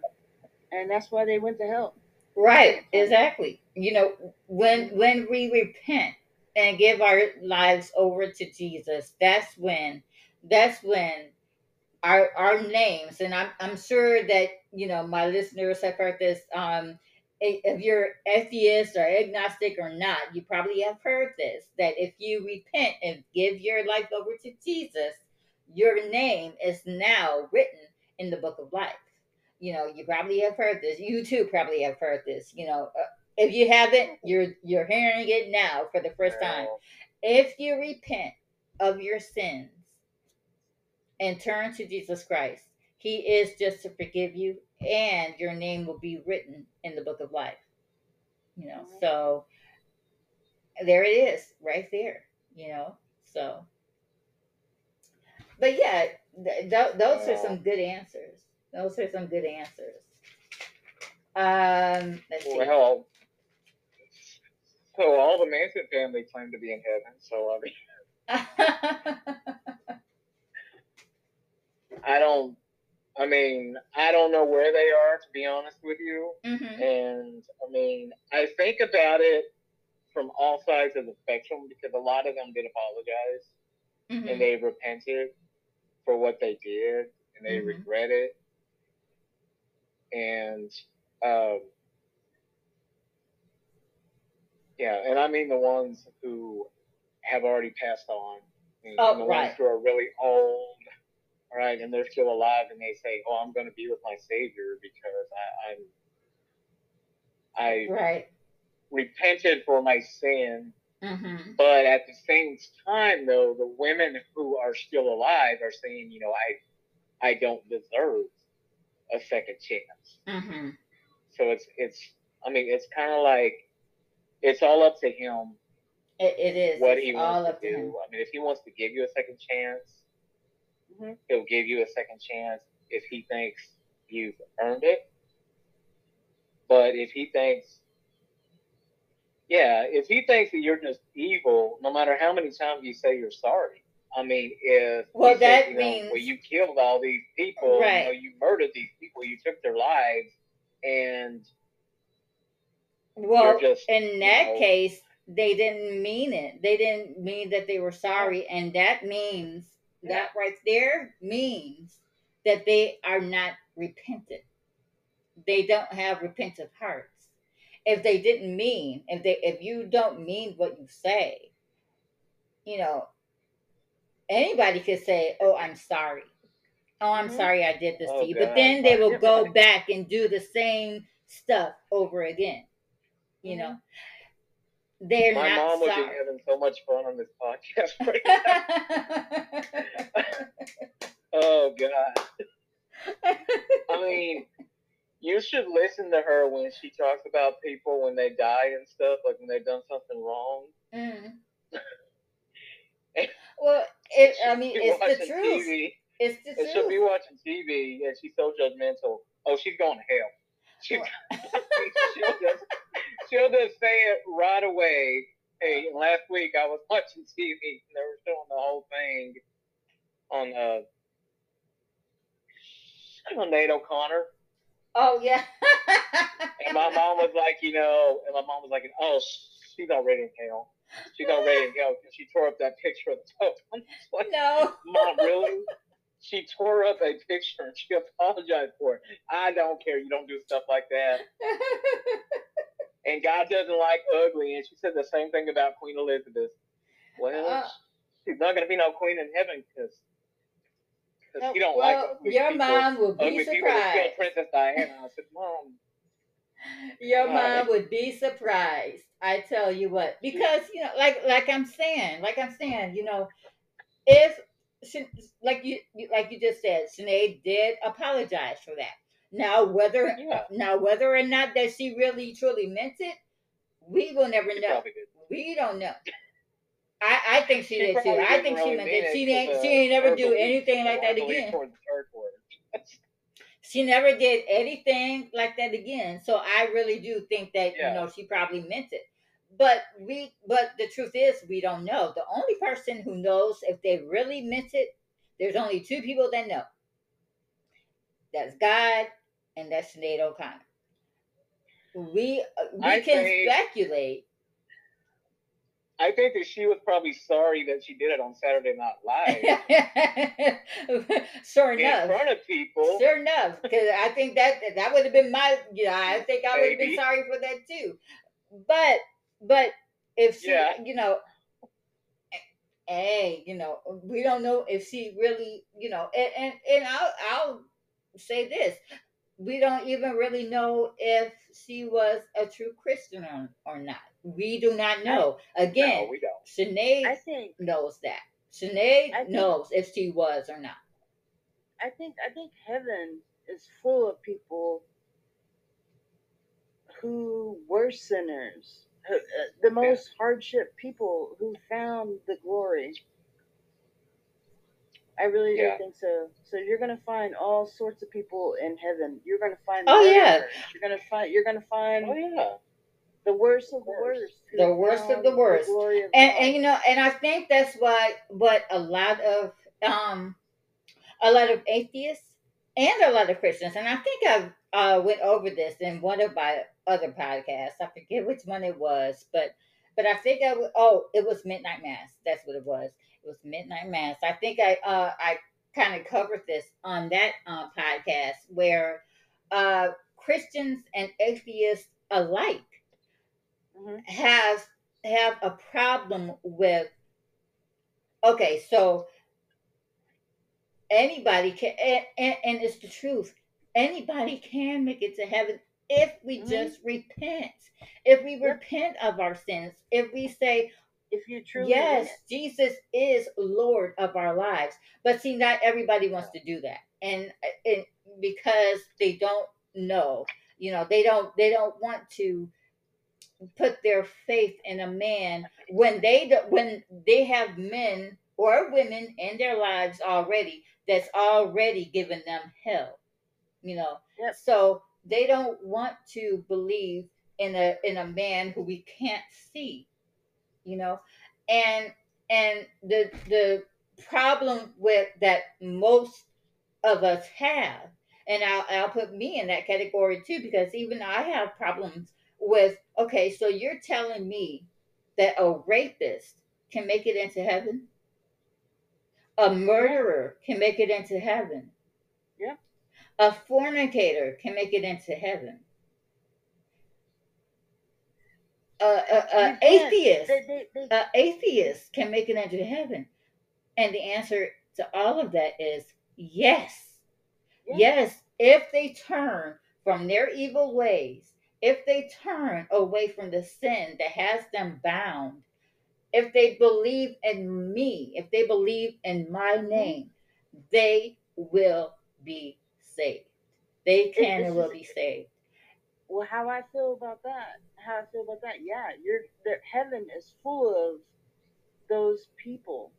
and that's why they went to hell. Right. Exactly. You know, when when we repent and give our lives over to Jesus, that's when that's when our our names and I'm I'm sure that you know my listeners have heard this um if you're atheist or agnostic or not, you probably have heard this that if you repent and give your life over to Jesus, your name is now written in the book of life. You know, you probably have heard this. You too probably have heard this. You know, uh, if you haven't, you're you're hearing it now for the first time. If you repent of your sins and turn to Jesus Christ, He is just to forgive you and your name will be written in the book of life. You know, mm-hmm. so there it is, right there. You know, so. But yeah, th- th- those yeah. are some good answers. Those are some good answers. Um, let's see. Well, So all the Manson family claim to be in heaven. So I mean, I don't. I mean, I don't know where they are to be honest with you. Mm-hmm. And I mean, I think about it from all sides of the spectrum because a lot of them did apologize mm-hmm. and they repented for what they did and they mm-hmm. regret it. And um, yeah, and I mean the ones who have already passed on. And, oh, the right. ones who are really old, right, and they're still alive, and they say, "Oh, I'm going to be with my Savior because I, I'm, I right. repented for my sin." Mm-hmm. But at the same time, though, the women who are still alive are saying, you know, I, I don't deserve a second chance. Mm-hmm. So it's it's I mean it's kind of like it's all up to him. it, it is what he wants to do. Him. I mean, if he wants to give you a second chance, mm-hmm. he'll give you a second chance if he thinks you've earned it. But if he thinks, yeah, if he thinks that you're just evil, no matter how many times you say you're sorry. I mean, if well, that said, means know, well, you killed all these people, right. you, know, you murdered these people, you took their lives, and well, just, in that know, case, they didn't mean it. They didn't mean that they were sorry, and that means yeah. that right there means that they are not repentant. They don't have repentant hearts. If they didn't mean, if they, if you don't mean what you say, you know, anybody could say, "Oh, I'm sorry." Oh, I'm mm-hmm. sorry I did this oh, to you. God. But then they will go back and do the same stuff over again. You know, mm-hmm. they're not My mom would be having so much fun on this podcast right oh God. I mean, you should listen to her when she talks about people when they die and stuff, like when they've done something wrong. Mm. well, it, I mean, it's the truth. TV, it's the truth. She'll be watching TV and she's so judgmental. Oh, she's going to hell. She, she'll just she'll just say it right away. Hey, last week I was watching TV and they were showing the whole thing on uh on Sinead O'Connor. Oh yeah. and my mom was like, you know, and my mom was like, oh, she's already in hell. She's already in hell because she tore up that picture of the Pope. Like, no. Mom, really? She tore up a picture and she apologized for it. I don't care. You don't do stuff like that. and God doesn't like ugly. And she said the same thing about Queen Elizabeth. Well, uh, she's not going to be no queen in heaven because because you don't well, like your people, mom will be surprised. Princess Diana. I said, Mom. Your mom would be surprised. I tell you what, because you know, like like I'm saying, like I'm saying, you know, if like you like you just said, Sinead did apologize for that. Now whether yeah. now whether or not that she really truly meant it, we will never she know. We don't know. I, I think she, she did too. I think she meant it. She ain't she ain't never do anything like that again. she never did anything like that again. So I really do think that yeah. you know she probably meant it. But we but the truth is we don't know. The only person who knows if they really meant it, there's only two people that know. That's God and that's Sinead O'Connor. We uh, we I can think, speculate. I think that she was probably sorry that she did it on Saturday Night Live. sure enough, in front of people. Sure enough, because I think that that would have been my. You know, I think I would have been sorry for that too. But but if she, yeah. you know, hey, you know, we don't know if she really, you know, and and, and I'll I'll say this we don't even really know if she was a true Christian or, or not. We do not know. Again, no, we don't. Sinead I think, knows that. Sinead think, knows if she was or not. I think I think heaven is full of people who were sinners, uh, the most hardship people who found the glory I really yeah. do think so. So you're gonna find all sorts of people in heaven. You're gonna find. Oh yeah. You're gonna find. You're gonna find. Oh yeah. The worst of the worst. The worst of the worst. The and, and you know, and I think that's why what a lot of um a lot of atheists and a lot of Christians, and I think I uh, went over this in one of my other podcasts. I forget which one it was, but but I think I was, oh, it was Midnight Mass. That's what it was. It was Midnight Mass. I think I uh, I kind of covered this on that uh, podcast where uh, Christians and atheists alike mm-hmm. have have a problem with. Okay, so anybody can, and, and, and it's the truth. Anybody can make it to heaven if we mm-hmm. just repent. If we repent of our sins, if we say, if you truly yes jesus is lord of our lives but see not everybody wants to do that and, and because they don't know you know they don't they don't want to put their faith in a man when they when they have men or women in their lives already that's already given them hell you know yep. so they don't want to believe in a in a man who we can't see you know and and the the problem with that most of us have and I'll, I'll put me in that category too because even i have problems with okay so you're telling me that a rapist can make it into heaven? A murderer can make it into heaven? Yeah a fornicator can make it into heaven? A, atheist, they, they, they, a atheist can make it into heaven, and the answer to all of that is yes, yes. yes if they turn from their evil ways, if they turn away from the sin that has them bound, if they believe in me, if they believe in my name, they will be saved. They can and will be saved. Well, how I feel about that how I feel about that. Yeah, you're there. Heaven is full of those people.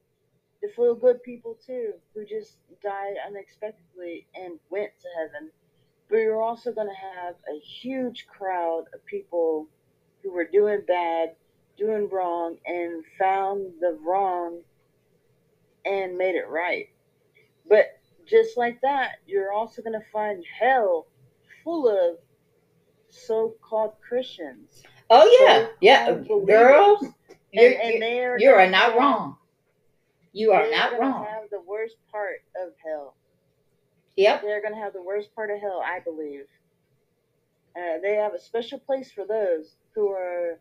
They're full of good people too, who just died unexpectedly and went to heaven. But you're also going to have a huge crowd of people who were doing bad, doing wrong, and found the wrong and made it right. But just like that, you're also going to find hell full of so-called Christians. Oh yeah, yeah, um, girls, you're, and, and you're, you are not wrong. You are not wrong. Have the worst part of hell. Yep, they're going to have the worst part of hell, I believe. Uh, they have a special place for those who are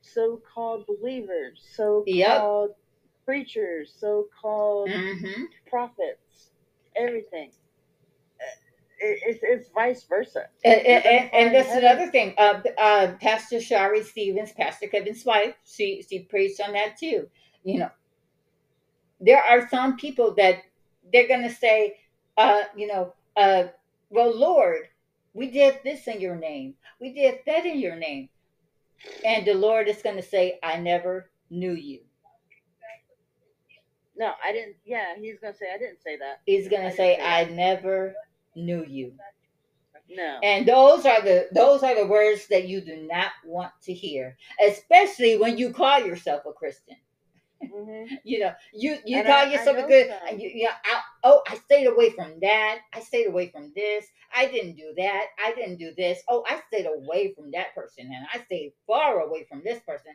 so-called believers, so-called yep. preachers, so-called mm-hmm. prophets, everything it's, it's vice versa. And, and, and that's another thing. Uh, uh, Pastor Shari Stevens, Pastor Kevin's wife, she she preached on that too. You know, there are some people that they're going to say, uh, you know, uh, well, Lord, we did this in your name, we did that in your name, and the Lord is going to say, I never knew you. No, I didn't. Yeah, he's gonna say I didn't say that. He's gonna say, say I never knew you. No. And those are the those are the words that you do not want to hear, especially when you call yourself a Christian. Mm-hmm. you know, you you and call I, yourself I a good. So. You, you know, I, oh, I stayed away from that. I stayed away from this. I didn't do that. I didn't do this. Oh, I stayed away from that person, and I stayed far away from this person.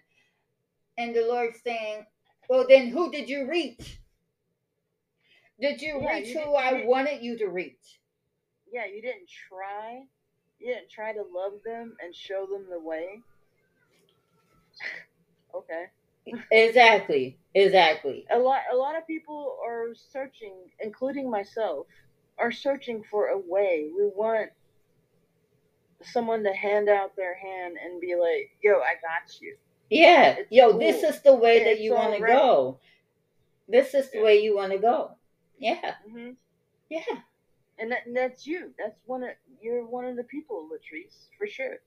And the Lord saying, "Well, then, who did you reach? Did you yeah, reach you who I wanted you to reach?" yeah, you didn't try. You didn't try to love them and show them the way. okay. exactly. Exactly. A lot a lot of people are searching, including myself, are searching for a way. We want someone to hand out their hand and be like, "Yo, I got you." Yeah. It's Yo, cool. this is the way that you want to go. This is the yeah. way you want to go. Yeah. Mm-hmm. Yeah and, that, and that's you. That's one of you're one of the people, Latrice, for sure.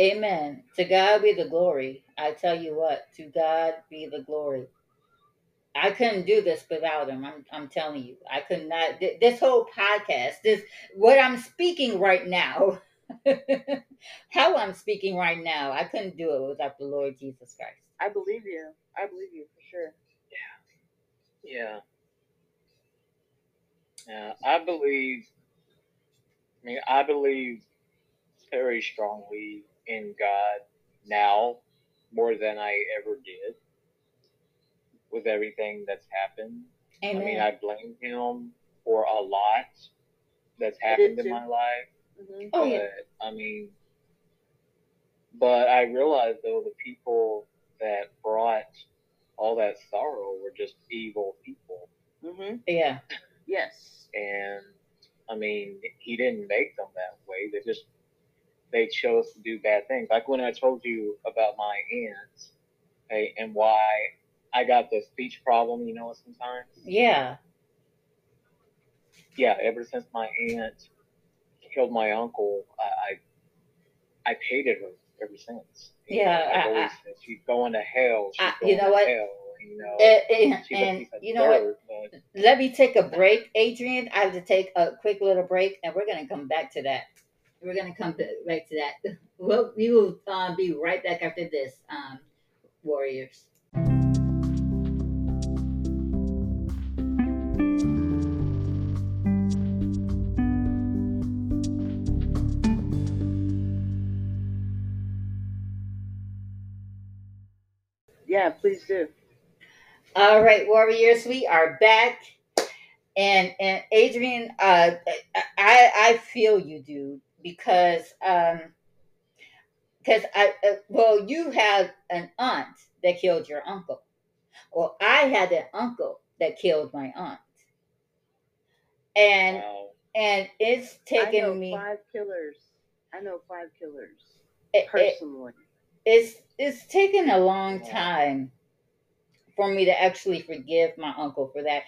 Amen. To God be the glory. I tell you what, to God be the glory. I couldn't do this without him. I'm, I'm telling you, I could not. This whole podcast, this what I'm speaking right now, how I'm speaking right now, I couldn't do it without the Lord Jesus Christ. I believe you. I believe you for sure. Yeah. Yeah. Yeah. I believe. I mean, I believe very strongly in God now more than I ever did with everything that's happened. Amen. I mean, I blame him for a lot that's happened in my life. Mm-hmm. Oh, but, yeah. I mean, but I realized though the people that brought all that sorrow were just evil people. Mm-hmm. Yeah. yes. And I mean, he didn't make them that way. They just they chose to do bad things. Like when I told you about my aunt, hey, and why I got the speech problem, you know, sometimes. Yeah. Yeah. Ever since my aunt killed my uncle, I I, I hated her ever since. You yeah, know, I, I, said, she's going to hell. She's I, going you know what? Hell, you know, eh, eh, and, and you know dirt, what? But... Let me take a break, Adrian. I have to take a quick little break, and we're gonna come back to that. We're gonna come back to that. Well, we will uh, be right back after this, um, Warriors. Yeah, please do. All right, warriors, we are back, and and Adrian, uh, I I feel you, dude, because um, because I uh, well, you had an aunt that killed your uncle. Well, I had an uncle that killed my aunt, and wow. and it's taken me five killers. I know five killers it, personally. It, it's it's taken a long time for me to actually forgive my uncle for that.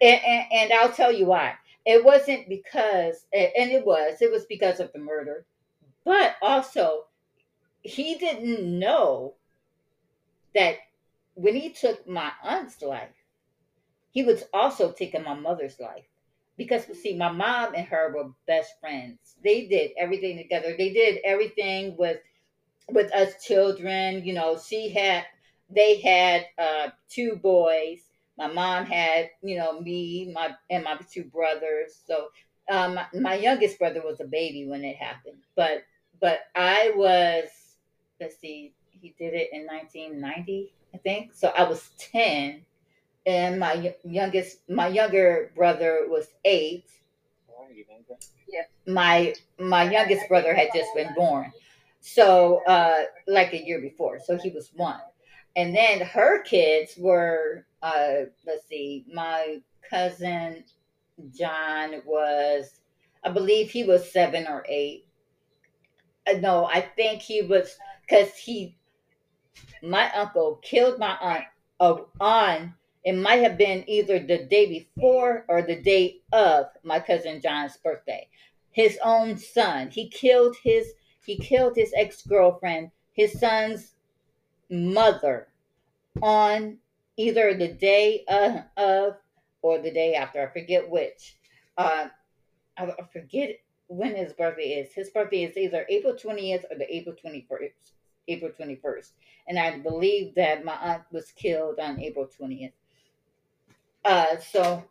And, and, and, I'll tell you why. It wasn't because, and it was, it was because of the murder, but also he didn't know that when he took my aunt's life, he was also taking my mother's life. Because see, my mom and her were best friends. They did everything together. They did everything with with us children. You know, she had, they had uh, two boys. My mom had, you know, me, my and my two brothers. So um, my, my youngest brother was a baby when it happened, but but I was, let's see, he did it in 1990, I think. So I was 10, and my youngest, my younger brother was eight. Yeah. My my youngest brother had just been born. So, uh, like a year before. So he was one. And then her kids were, uh, let's see, my cousin John was, I believe he was seven or eight. Uh, no, I think he was, because he, my uncle killed my aunt uh, on, it might have been either the day before or the day of my cousin John's birthday. His own son. He killed his he killed his ex girlfriend, his son's mother, on either the day of, or the day after. I forget which. Uh, I, I forget when his birthday is. His birthday is either April 20th or the April 21st. April 21st. And I believe that my aunt was killed on April 20th. Uh, so,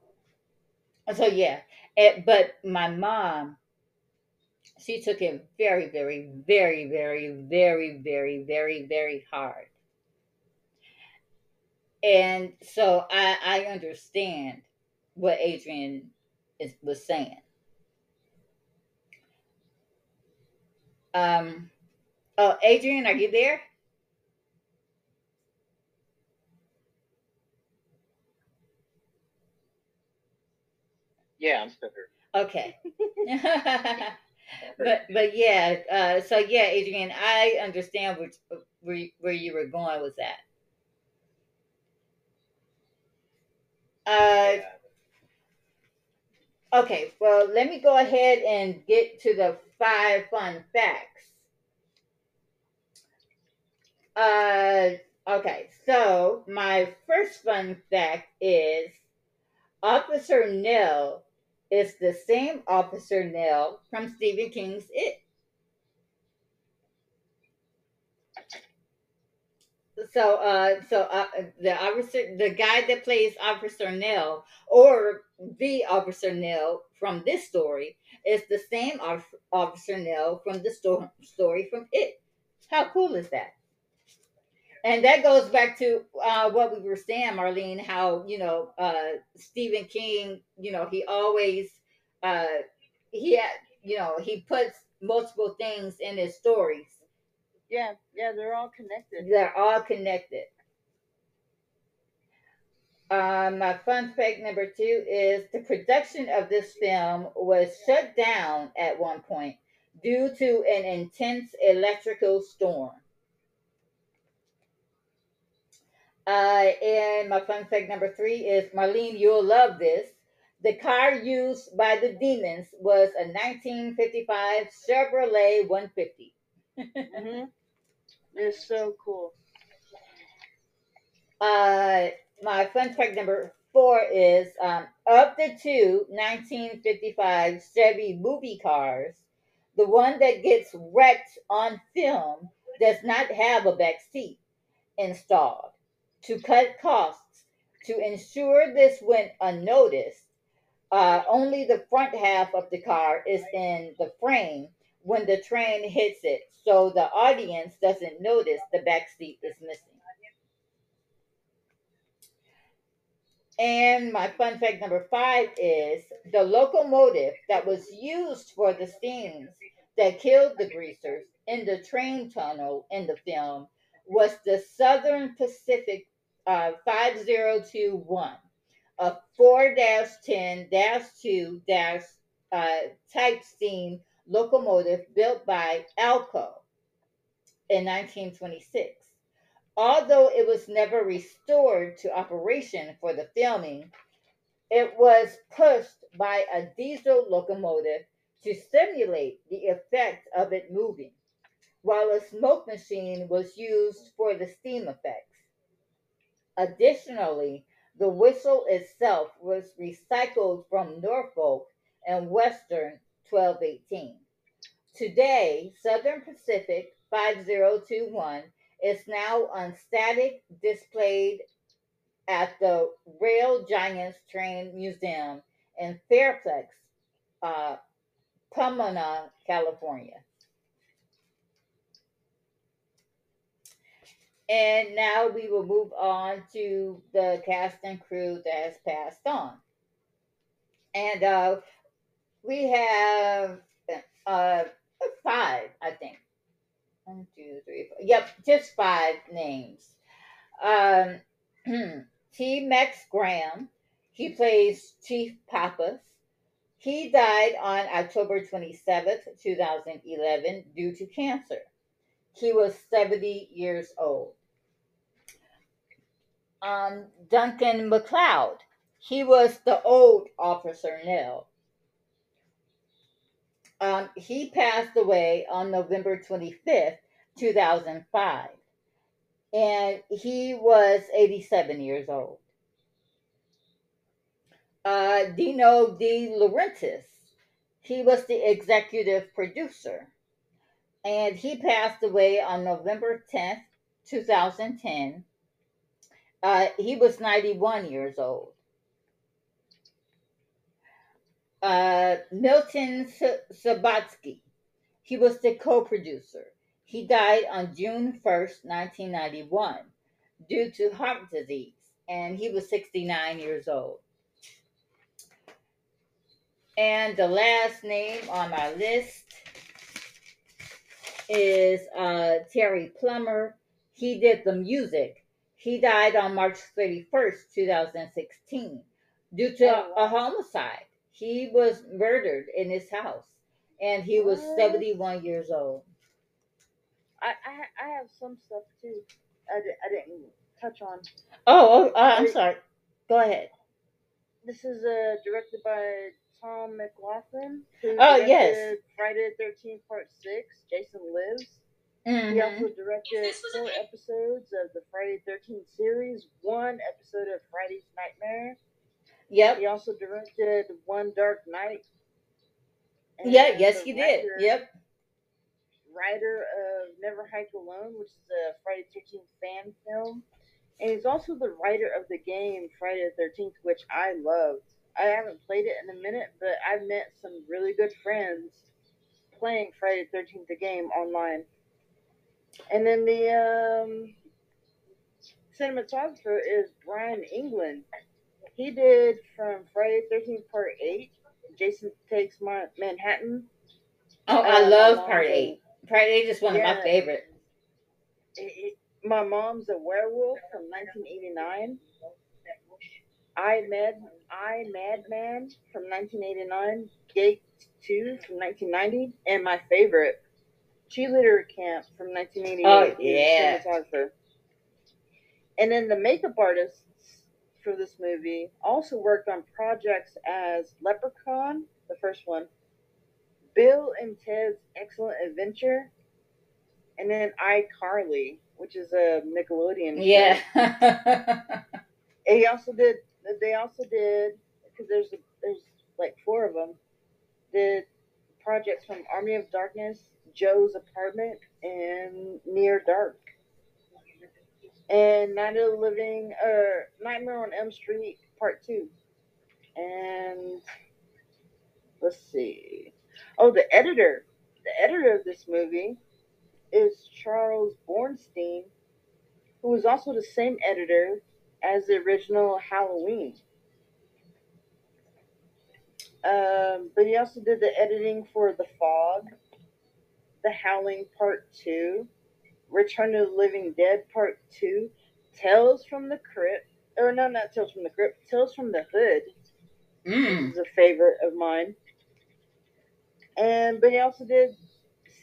so yeah. It, eh, but my mom she took it very, very, very, very, very, very, very, very hard. And so I, I understand what Adrian is, was saying. Um, oh, Adrian, are you there? Yeah, I'm still here. Okay. but but yeah, uh, so yeah, Adrian, I understand which, where where you were going with that. Uh, okay, well, let me go ahead and get to the five fun facts. Uh, okay, so my first fun fact is Officer Nell is the same Officer Nell from Stephen King's It. So uh so uh the officer the guy that plays officer nell or the officer nell from this story is the same officer nell from the sto- story from it. How cool is that? And that goes back to uh, what we were saying marlene how you know uh stephen king you know he always uh he had you know he puts multiple things in his stories yeah, yeah, they're all connected. They're all connected. Um, my fun fact number two is the production of this film was shut down at one point due to an intense electrical storm. Uh, and my fun fact number three is Marlene, you'll love this. The car used by the demons was a 1955 Chevrolet 150. mm-hmm. It's so cool. Uh, my fun fact number four is um, of the two 1955 Chevy movie cars, the one that gets wrecked on film does not have a back seat installed. To cut costs, to ensure this went unnoticed, uh, only the front half of the car is in the frame when the train hits it so the audience doesn't notice the back seat is missing. And my fun fact number five is the locomotive that was used for the scenes that killed the greasers in the train tunnel in the film was the Southern Pacific uh, 5021, a 4 10 2 uh, type steam locomotive built by Alco in 1926. Although it was never restored to operation for the filming, it was pushed by a diesel locomotive to simulate the effect of it moving, while a smoke machine was used for the steam effects. Additionally, the whistle itself was recycled from Norfolk and Western 1218. Today, Southern Pacific 5021 is now on static displayed at the Rail Giants Train Museum in Fairplex, uh, Pomona, California. And now we will move on to the cast and crew that has passed on. And uh, we have uh, five, I think. One, two, three, four. Yep, just five names. Um, T. Max Graham. He plays Chief Pappas. He died on October 27th, 2011, due to cancer. He was 70 years old. Um, Duncan MacLeod. He was the old Officer Nell. Um, he passed away on November 25th, 2005. And he was 87 years old. Uh, Dino De Laurentiis, he was the executive producer. And he passed away on November 10th, 2010. Uh, he was 91 years old. Uh, Milton Subotsky. He was the co-producer. He died on June 1st, 1991, due to heart disease, and he was 69 years old. And the last name on my list is uh, Terry Plumeri. He did the music. He died on March 31st, 2016, due to oh, a homicide. He was murdered in his house, and he was what? 71 years old. I, I, I have some stuff too. I, I didn't touch on. Oh, oh uh, I'm sorry. Go ahead. This is uh, directed by Tom McLoughlin. oh yes. Friday the Thirteenth Part Six. Jason Lives. Mm-hmm. He also directed four episodes of the Friday the Thirteenth series, one episode of Freddy's Nightmare, Yep. He also directed One Dark Night. Yeah, yes, he did. Yep. writer of Never Hike Alone, which is a Friday the 13th fan film. And he's also the writer of the game Friday the 13th, which I loved. I haven't played it in a minute, but I've met some really good friends playing Friday the 13th, the game online. And then the um, cinematographer is Bryan England. He did from Friday the 13th, Part 8, Jason Takes Manhattan. Oh, I love Part 8. Part 8 is one yeah. of my favorites. My Mom's a Werewolf from 1989. I Mad I Madman from 1989. Gate 2 from 1990. And my favorite, Cheerleader Camp from 1988. Oh, yeah. And then the makeup artists for this movie also worked on projects as Leprechaun, the first one, Bill and Ted's Excellent Adventure, and then iCarly, which is a Nickelodeon. Yeah. he also did. They also did because there's there's like four of them. Did projects from Army of Darkness, Joe's Apartment, and Near Dark. And Night of the Living, or Nightmare on Elm Street Part Two. And let's see. Oh, the editor. The editor of this movie is Charles Bornstein, who was also the same editor as the original Halloween. Um, but he also did the editing for The Fog, The Howling Part 2, Return of the Living Dead Part 2, Tales from the Crypt, or no, not Tales from the Crypt, Tales from the Hood. Mm. This is a favorite of mine. And but he also did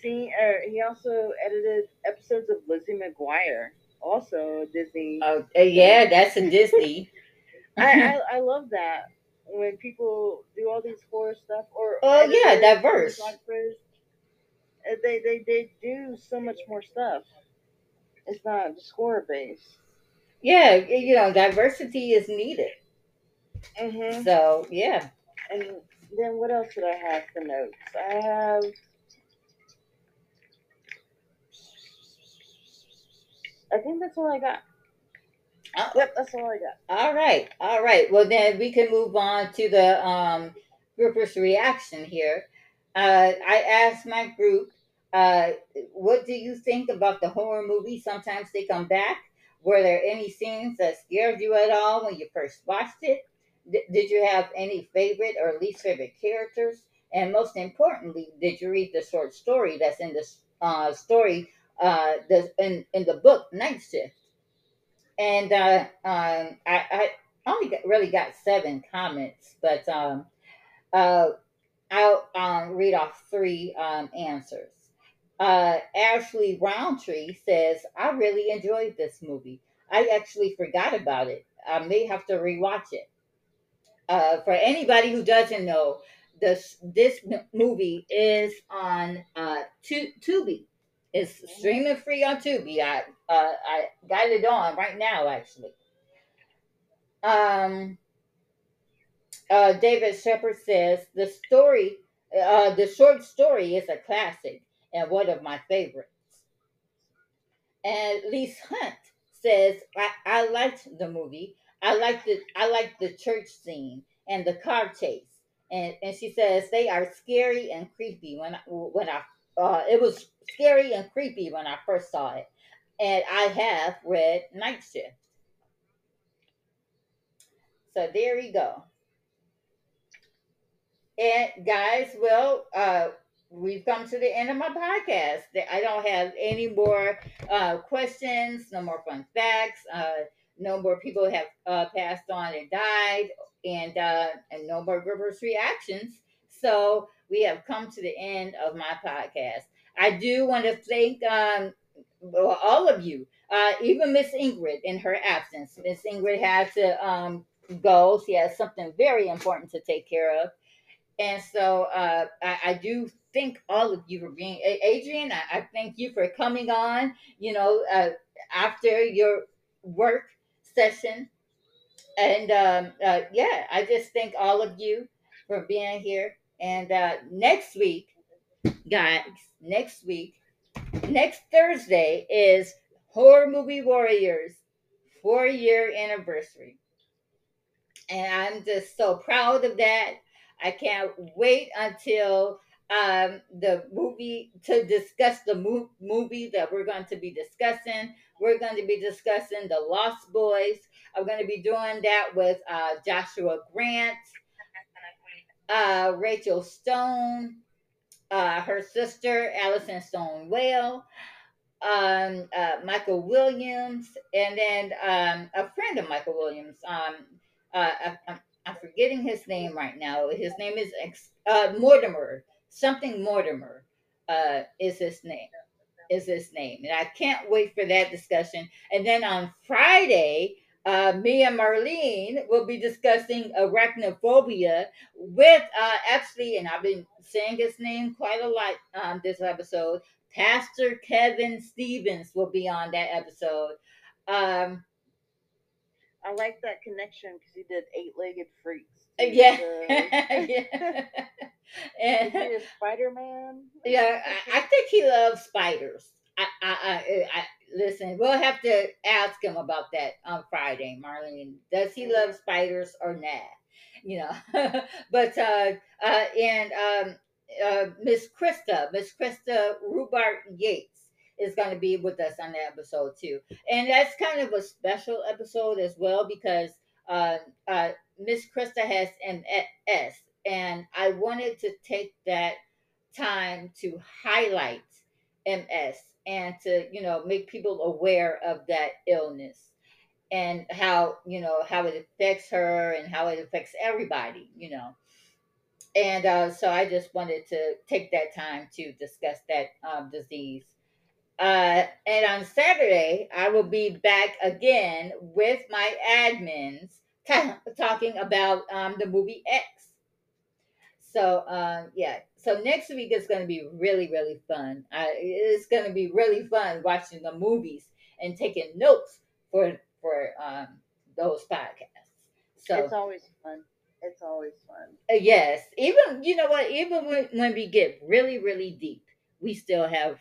see, uh, he also edited episodes of Lizzie McGuire, also Disney. Oh uh, yeah, that's a Disney. I, I, I love that when people do all these horror stuff or oh yeah, diverse. Uh, they they they do so much more stuff. It's not just horror based. Yeah, you know, diversity is needed. Mm-hmm. So yeah, and then what else did I have for notes? I have. I think that's all I got. Oh. Yep, that's all I got. All right, all right. Well, then we can move on to the um, groupers' reaction here. Uh, I asked my group, uh, "What do you think about the horror movie? Sometimes they come back. Were there any scenes that scared you at all when you first watched it? D- did you have any favorite or least favorite characters? And most importantly, did you read the short story that's in the uh, story uh, the, in, in the book Night Shift? And uh, um, I, I only got, really got seven comments, but um, uh, I'll um, read off three um, answers. Uh, Ashley Roundtree says, I really enjoyed this movie. I actually forgot about it. I may have to rewatch it. Uh, for anybody who doesn't know, this this movie is on uh, Tubi. It's streaming free on Tubi. I uh, I got it on right now, actually. Um, uh, David Shepard says the story, uh, the short story is a classic and one of my favorites. And Lise Hunt says I, I liked the movie. I liked the I like the church scene and the car chase. And and she says they are scary and creepy. When I, when I uh, it was scary and creepy when I first saw it. And I have read Night Shift. So there you go. And guys, well, uh, we've come to the end of my podcast. I don't have any more uh, questions, no more fun facts. Uh, no more people have uh, passed on and died, and uh, and no more reverse reactions. So we have come to the end of my podcast. I do want to thank um, all of you, uh, even Miss Ingrid in her absence. Miss Ingrid had to um, go; she has something very important to take care of. And so uh, I, I, do thank all of you for being Adrian. I, I thank you for coming on. You know, uh, after your work session. And um, uh, yeah, I just thank all of you for being here. And uh, next week, guys, next week, next Thursday is Horror Movie Warriors four year anniversary. And I'm just so proud of that. I can't wait until um, the movie to discuss the mo- movie that we're going to be discussing. We're going to be discussing The Lost Boys. I'm going to be doing that with uh, Joshua Grant, uh, Rachel Stone, uh, her sister, Allison Stone Whale, um, uh, Michael Williams, and then um, a friend of Michael Williams. Um, uh, I, I'm forgetting his name right now. His name is uh, Mortimer. Something Mortimer uh, is his name. Is his name, and I can't wait for that discussion. And then on Friday, uh, me and Marlene will be discussing arachnophobia with uh, actually, and I've been saying his name quite a lot um, this episode. Pastor Kevin Stevens will be on that episode. Um, I like that connection because he did Eight Legged Freaks. Uh, yeah. yeah. and, Is Spider Man? Yeah, I, I, think he loves spiders. I, I, I, I, listen. We'll have to ask him about that on Friday, Marlene. Does he love spiders or not? You know, but uh, uh, and um, uh, Miss Krista, Miss Krista Rubart Yates is going to be with us on that episode too. And that's kind of a special episode as well because uh, uh, Miss Krista has MS, and I wanted to take that time to highlight MS and to you know make people aware of that illness and how you know how it affects her and how it affects everybody you know and uh, so i just wanted to take that time to discuss that um, disease uh, and on Saturday, I will be back again with my admins t- talking about um, the movie X. So, um, yeah. So next week is going to be really, really fun. Uh, it's going to be really fun watching the movies and taking notes for for um, those podcasts. So it's always fun. It's always fun. Uh, yes, even you know what? Even when, when we get really, really deep, we still have.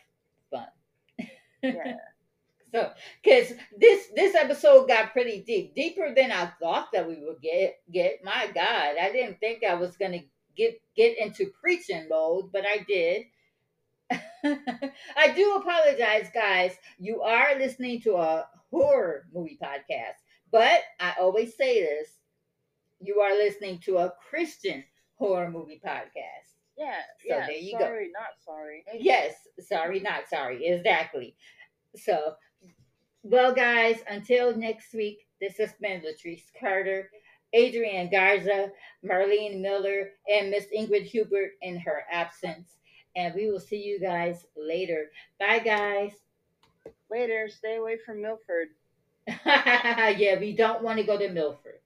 So, because this this episode got pretty deep, deeper than I thought that we would get. Get my God, I didn't think I was gonna get get into preaching mode, but I did. I do apologize, guys. You are listening to a horror movie podcast, but I always say this: you are listening to a Christian horror movie podcast. Yeah, so yeah. There you sorry, go. not sorry. Yes, sorry, not sorry. Exactly. So, well, guys, until next week, this has been Latrice Carter, Adrian Garza, Marlene Miller, and Miss Ingrid Hubert in her absence. And we will see you guys later. Bye, guys. Later. Stay away from Milford. yeah, we don't want to go to Milford.